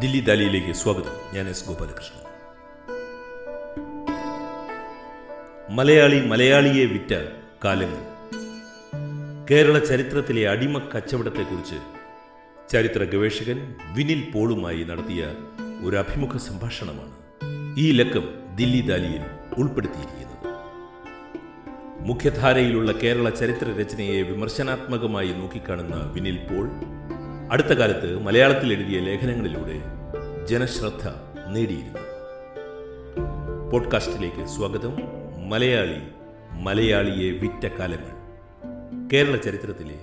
ദില്ലി ദാലിയിലേക്ക് സ്വാഗതം. ഞാൻ എസ് ഗോപാലകൃഷ്ണൻ. മലയാളി മലയാളിയെ വിറ്റ കാലങ്ങൾ. കേരള ചരിത്രത്തിലെ അടിമ കച്ചവടത്തെക്കുറിച്ച് ചരിത്ര ഗവേഷകൻ വിനിൽ പോളുമായി നടത്തിയ ഒരു അഭിമുഖ സംഭാഷണമാണ് ഈ ലക്കം ദില്ലി ദാലിയിൽ ഉൾപ്പെടുത്തിയിരിക്കുന്നത്. മുഖ്യധാരയിലുള്ള കേരള ചരിത്ര രചനയെ വിമർശനാത്മകമായി നോക്കിക്കാണുന്ന വിനിൽ പോൾ അടുത്ത കാലത്ത് മലയാളത്തിൽ എഴുതിയ ലേഖനങ്ങളിലൂടെ ജനശ്രദ്ധ നേടിയിരുന്നു. പോഡ്കാസ്റ്റിലേക്ക് സ്വാഗതം. മലയാളി മലയാളിയെ വിറ്റ കാലങ്ങൾ. കേരള ചരിത്രത്തിലെ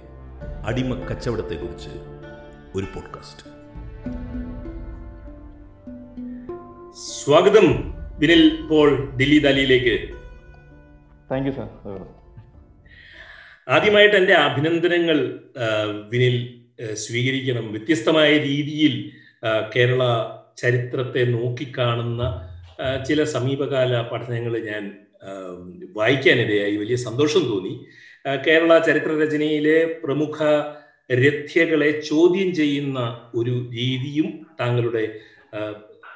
അടിമ കച്ചവടത്തെക്കുറിച്ച് ഒരു പോഡ്കാസ്റ്റ്. സ്വാഗതം. വിനിൽ പോൾ ദില്ലി ദാലിയിലേക്ക് താങ്ക് യു സർ ആദ്യമായിട്ട് എന്റെ അഭിനന്ദനങ്ങൾ വിനിൽ സ്വീകരിക്കണം. വ്യത്യസ്തമായ രീതിയിൽ കേരള ചരിത്രത്തെ നോക്കിക്കാണുന്ന ചില സമീപകാല പഠനങ്ങൾ ഞാൻ വായിക്കാനിടയായി. വലിയ സന്തോഷം തോന്നി. കേരള ചരിത്ര രചനയിലെ പ്രമുഖ രഥ്യകളെ ചോദ്യം ചെയ്യുന്ന ഒരു രീതിയും താങ്കളുടെ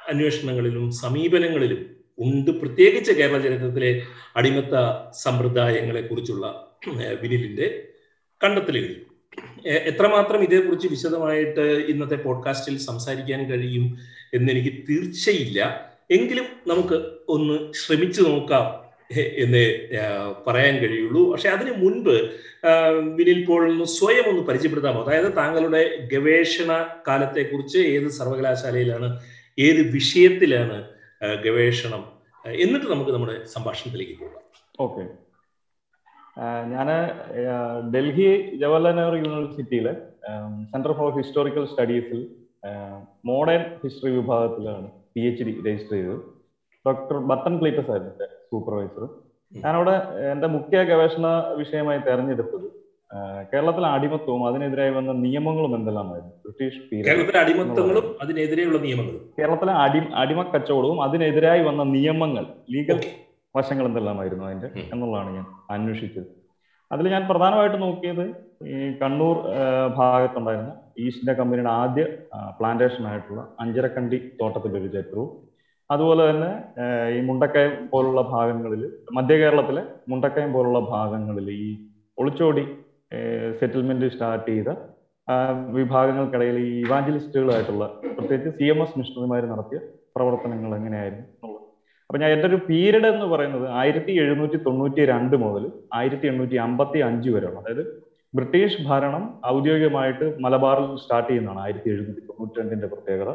അന്വേഷണങ്ങളിലും സമീപനങ്ങളിലും ഉണ്ട്. പ്രത്യേകിച്ച് കേരള ചരിത്രത്തിലെ അടിമത്ത സമ്പ്രദായങ്ങളെ കുറിച്ചുള്ള വിനിലിന്റെ കണ്ടെത്തലുകൾ എ- എത്രമാത്രം ഇതേക്കുറിച്ച് വിശദമായിട്ട് ഇന്നത്തെ പോഡ്കാസ്റ്റിൽ സംസാരിക്കാൻ കഴിയും എന്നെനിക്ക് തീർച്ചയില്ല. എങ്കിലും നമുക്ക് ഒന്ന് ശ്രമിച്ചു നോക്കാം എന്ന് പറയാൻ കഴിയുള്ളൂ. പക്ഷെ അതിന് മുൻപ് വിനിൽ ഒന്ന് സ്വയം ഒന്ന് പരിചയപ്പെടുത്താമോ? അതായത് താങ്കളുടെ ഗവേഷണ കാലത്തെക്കുറിച്ച് ഏത് സർവകലാശാലയിലാണ് ഏത് വിഷയത്തിലാണ് ഗവേഷണം? എന്നിട്ട് നമുക്ക് നമ്മുടെ സംഭാഷണത്തിലേക്ക് പോകാം. ഓക്കെ. ഞാൻ ഡൽഹി ജവഹർലാൽ നെഹ്റു യൂണിവേഴ്സിറ്റിയിലെ സെന്റർ ഫോർ ഹിസ്റ്റോറിക്കൽ സ്റ്റഡീസിൽ മോഡേൺ ഹിസ്റ്ററി വിഭാഗത്തിലാണ് പി എച്ച് ഡി രജിസ്റ്റർ ചെയ്തത്. ഡോക്ടർ ബട്ടൺ ക്ലീറ്റസ് ആയിരുന്നു എന്റെ സൂപ്പർവൈസർ ഞാനവിടെ എന്റെ മുഖ്യ ഗവേഷണ വിഷയമായി തെരഞ്ഞെടുത്തത് കേരളത്തിലെ അടിമത്വവും അതിനെതിരായി വന്ന നിയമങ്ങളും എന്തെല്ലാമായിരുന്നു? ബ്രിട്ടീഷ് കേരളത്തിലെ അടിമത്തങ്ങളും അതിനെതിരെയുള്ള നിയമങ്ങളും. കേരളത്തിലെ അടി അടിമ കച്ചവടവും അതിനെതിരായി വന്ന നിയമങ്ങൾ ലീഗൽ. വശങ്ങൾ എന്തെല്ലാമായിരുന്നു അതിന്റെ. എന്നുള്ളതാണ് ഞാൻ അന്വേഷിച്ചത്. അതിൽ ഞാൻ പ്രധാനമായിട്ട് നോക്കിയത് ഈ കണ്ണൂർ ഭാഗത്തുണ്ടായിരുന്ന ഈസ്റ്റ് ഇന്ത്യ കമ്പനിയുടെ ആദ്യ പ്ലാന്റേഷൻ ആയിട്ടുള്ള അഞ്ചരക്കണ്ടി തോട്ടത്തിന്റെ ഒരു ചരിത്രവും അതുപോലെ തന്നെ ഈ മുണ്ടക്കയം പോലുള്ള ഭാഗങ്ങളിൽ മധ്യ കേരളത്തിലെ മുണ്ടക്കയം പോലുള്ള ഭാഗങ്ങളിൽ ഈ ഒളിച്ചോടി സെറ്റിൽമെന്റ് സ്റ്റാർട്ട് ചെയ്ത വിഭാഗങ്ങൾക്കിടയിൽ ഈ ഇവാഞ്ചലിസ്റ്റുകളായിട്ടുള്ള പ്രത്യേകിച്ച് സി എം എസ് മിഷണറിമാർ നടത്തിയ പ്രവർത്തനങ്ങൾ എങ്ങനെയായിരുന്നു? അപ്പൊ ഞാൻ എന്റെ ഒരു പീരീഡ് എന്ന് പറയുന്നത് ആയിരത്തി എഴുന്നൂറ്റി തൊണ്ണൂറ്റി രണ്ട് മുതൽ ആയിരത്തി എണ്ണൂറ്റി അമ്പത്തി അഞ്ച് വരെയാണ് അതായത് ബ്രിട്ടീഷ് ഭരണം ഔദ്യോഗികമായിട്ട് മലബാറിൽ സ്റ്റാർട്ട് ചെയ്യുന്നതാണ് ആയിരത്തി എഴുന്നൂറ്റി തൊണ്ണൂറ്റി രണ്ടിന്റെ പ്രത്യേകത.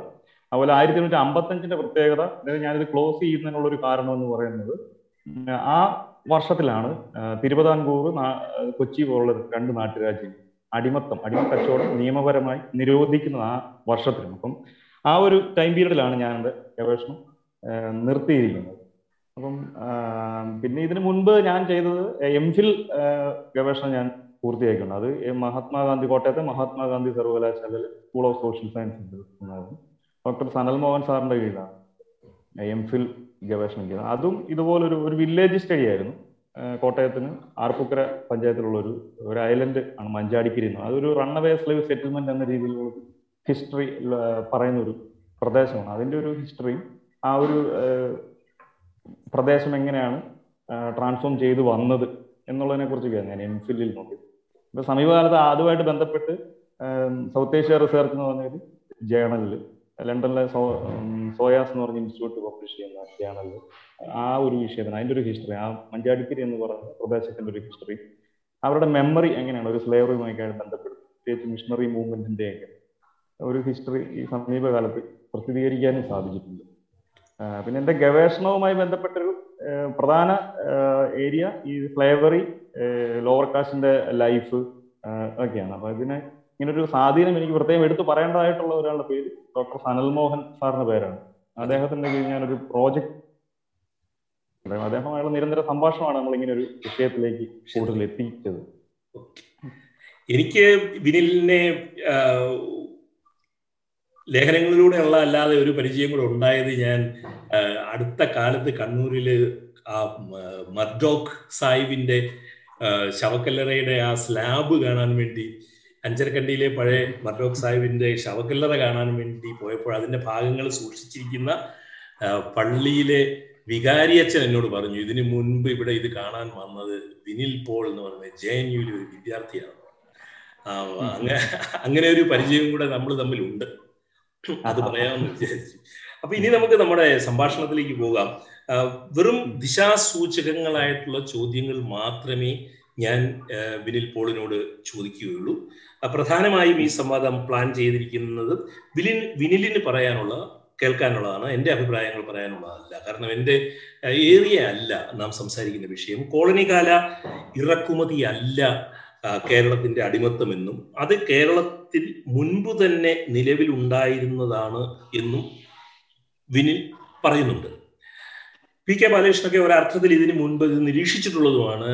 അതുപോലെ ആയിരത്തി എണ്ണൂറ്റി അമ്പത്തഞ്ചിന്റെ പ്രത്യേകത അതായത് ഞാനിത് ക്ലോസ് ചെയ്യുന്നതിനുള്ള ഒരു കാരണം എന്ന് പറയുന്നത് ആ വർഷത്തിലാണ് തിരുവിതാംകൂർ കൊച്ചി പോലുള്ള രണ്ട് നാട്ടുരാജ്യം അടിമത്തം അടിമ കച്ചവടം നിയമപരമായി നിരോധിക്കുന്നത് ആ വർഷത്തിലാണ് അപ്പം ആ ഒരു ടൈം പീരീഡിലാണ് ഞാൻ എന്റെ ഗവേഷണം നിർത്തിയിരിക്കുന്നത്. അപ്പം പിന്നെ ഇതിനു മുൻപ് ഞാൻ ചെയ്തത് എം ഫിൽ ഗവേഷണം ഞാൻ പൂർത്തിയാക്കിയിട്ടുണ്ട്. അത് മഹാത്മാഗാന്ധി കോട്ടയത്തെ മഹാത്മാഗാന്ധി സർവകലാശാലയിൽ school of social science doctor Sanal Mohan സാറിന്റെ കീഴിലാണ് എം ഫിൽ ഗവേഷണം ചെയ്തത്. അതും ഇതുപോലൊരു ഒരു വില്ലേജ് സ്റ്റഡി ആയിരുന്നു. കോട്ടയത്തിന് ആർപ്പുക്കര പഞ്ചായത്തിലുള്ള ഒരു ഒരു ഐലൻഡ് ആണ് മഞ്ചാടിക്കിരി അതൊരു റണ്ണവേ സ്ലേവ് സെറ്റിൽമെന്റ് എന്ന രീതിയിലുള്ള ഹിസ്റ്ററി പറയുന്ന ഒരു പ്രദേശമാണ്. അതിന്റെ ഒരു ഹിസ്റ്ററിയും ആ ഒരു പ്രദേശം എങ്ങനെയാണ് ട്രാൻസ്ഫോം ചെയ്തു വന്നത് എന്നുള്ളതിനെ കുറിച്ചൊക്കെയാണ് ഞാൻ എം ഫില്ലിൽ നോക്കി. ഇപ്പൊ സമീപകാലത്ത് അതുമായിട്ട് ബന്ധപ്പെട്ട് സൗത്ത് ഏഷ്യ റിസർച്ച് എന്ന് പറഞ്ഞൊരു ജേണലിൽ ലണ്ടനിലെ സോ സോയാസ് എന്ന് പറഞ്ഞ ഇൻസ്റ്റിറ്റ്യൂട്ട് പബ്ലിഷ് ചെയ്യുന്ന ജേണലിൽ ആ ഒരു വിഷയത്തിന് അതിന്റെ ഒരു ഹിസ്റ്ററി ആ മഞ്ചാടിക്കരി എന്ന് പറഞ്ഞ പ്രദേശത്തിന്റെ ഒരു ഹിസ്റ്ററി അവരുടെ മെമ്മറി എങ്ങനെയാണ് ഒരു സ്ലേവറിയുമായിട്ട് ബന്ധപ്പെട്ട് പ്രത്യേകിച്ച് മിഷണറി മൂവ്മെന്റിന്റെ ഒക്കെ ഒരു ഹിസ്റ്ററി ഈ സമീപകാലത്ത് പ്രസിദ്ധീകരിക്കാനും സാധിച്ചിട്ടുണ്ട്. പിന്നെ എന്റെ ഗവേഷണവുമായി ബന്ധപ്പെട്ടൊരു പ്രധാന ഏരിയ ഈ ഫ്ലേവറി ലോവർ കാസ്റ്റിന്റെ ലൈഫ് ഒക്കെയാണ്. അപ്പൊ ഇതിനെ ഇങ്ങനൊരു സ്വാധീനം എനിക്ക് പ്രത്യേകം എടുത്തു പറയേണ്ടതായിട്ടുള്ള ഒരാളുടെ പേര് ഡോക്ടർ സനൽ മോഹൻ സാറിന്റെ പേരാണ്. അദ്ദേഹത്തിന്റെ കീഴിൽ ഞാനൊരു പ്രോജക്ട് അദ്ദേഹമായുള്ള നിരന്തര സംഭാഷണമാണ് നമ്മൾ ഇങ്ങനെ ഒരു വിഷയത്തിലേക്ക് കൂടുതൽ എത്തിച്ചത്. എനിക്ക് വിനിലിനെ ലേഖനങ്ങളിലൂടെയുള്ള അല്ലാതെ ഒരു പരിചയം കൂടെ ഉണ്ടായത് ഞാൻ അടുത്ത കാലത്ത് കണ്ണൂരിൽ ആ മർഡോക്ക് സാഹിബിന്റെ ശവക്കല്ലറയുടെ ആ സ്ലാബ് കാണാൻ വേണ്ടി അഞ്ചരക്കണ്ടിയിലെ പഴയ മർഡോക് സാഹിബിന്റെ ശവക്കല്ലറ കാണാൻ വേണ്ടി പോയപ്പോൾ അതിന്റെ ഭാഗങ്ങൾ സൂക്ഷിച്ചിരിക്കുന്ന പള്ളിയിലെ വികാരി അച്ഛൻ എന്നോട് പറഞ്ഞു ഇതിനു മുൻപ് ഇവിടെ ഇത് കാണാൻ വന്നത് വിനിൽ പോൾ എന്ന് പറയുന്ന ജെ എൻ യുവിലെ ഒരു വിദ്യാർത്ഥിയാണ്. അങ്ങനെ ഒരു പരിചയം കൂടെ നമ്മൾ തമ്മിലുണ്ട്. അത് പറയാമെന്ന് വിചാരിച്ചു. അപ്പൊ ഇനി നമുക്ക് നമ്മുടെ സംഭാഷണത്തിലേക്ക് പോകാം. വെറും ദിശാസൂചകങ്ങളായിട്ടുള്ള ചോദ്യങ്ങൾ മാത്രമേ ഞാൻ വിനിൽ പോളിനോട് ചോദിക്കുകയുള്ളൂ. പ്രധാനമായും ഈ സംവാദം പ്ലാൻ ചെയ്തിരിക്കുന്നത് വിനിൽ വിനിലിന് പറയാനുള്ള കേൾക്കാനുള്ളതാണ്. എന്റെ അഭിപ്രായങ്ങൾ പറയാനുള്ളതല്ല. കാരണം എന്റെ ഏറിയ അല്ല നാം സംസാരിക്കുന്ന വിഷയം. കോളനി കാല ഇറക്കുമതി അല്ല കേരളത്തിന്റെ അടിമത്തമെന്നും അത് കേരളത്തിൽ മുൻപ് തന്നെ നിലവിലുണ്ടായിരുന്നതാണ് എന്നും വിനിൽ പറയുന്നുണ്ട്. പി കെ ബാലകൃഷ്ണൊക്കെ ഒരർത്ഥത്തിൽ ഇതിന് മുൻപ് ഇത് നിരീക്ഷിച്ചിട്ടുള്ളതുമാണ്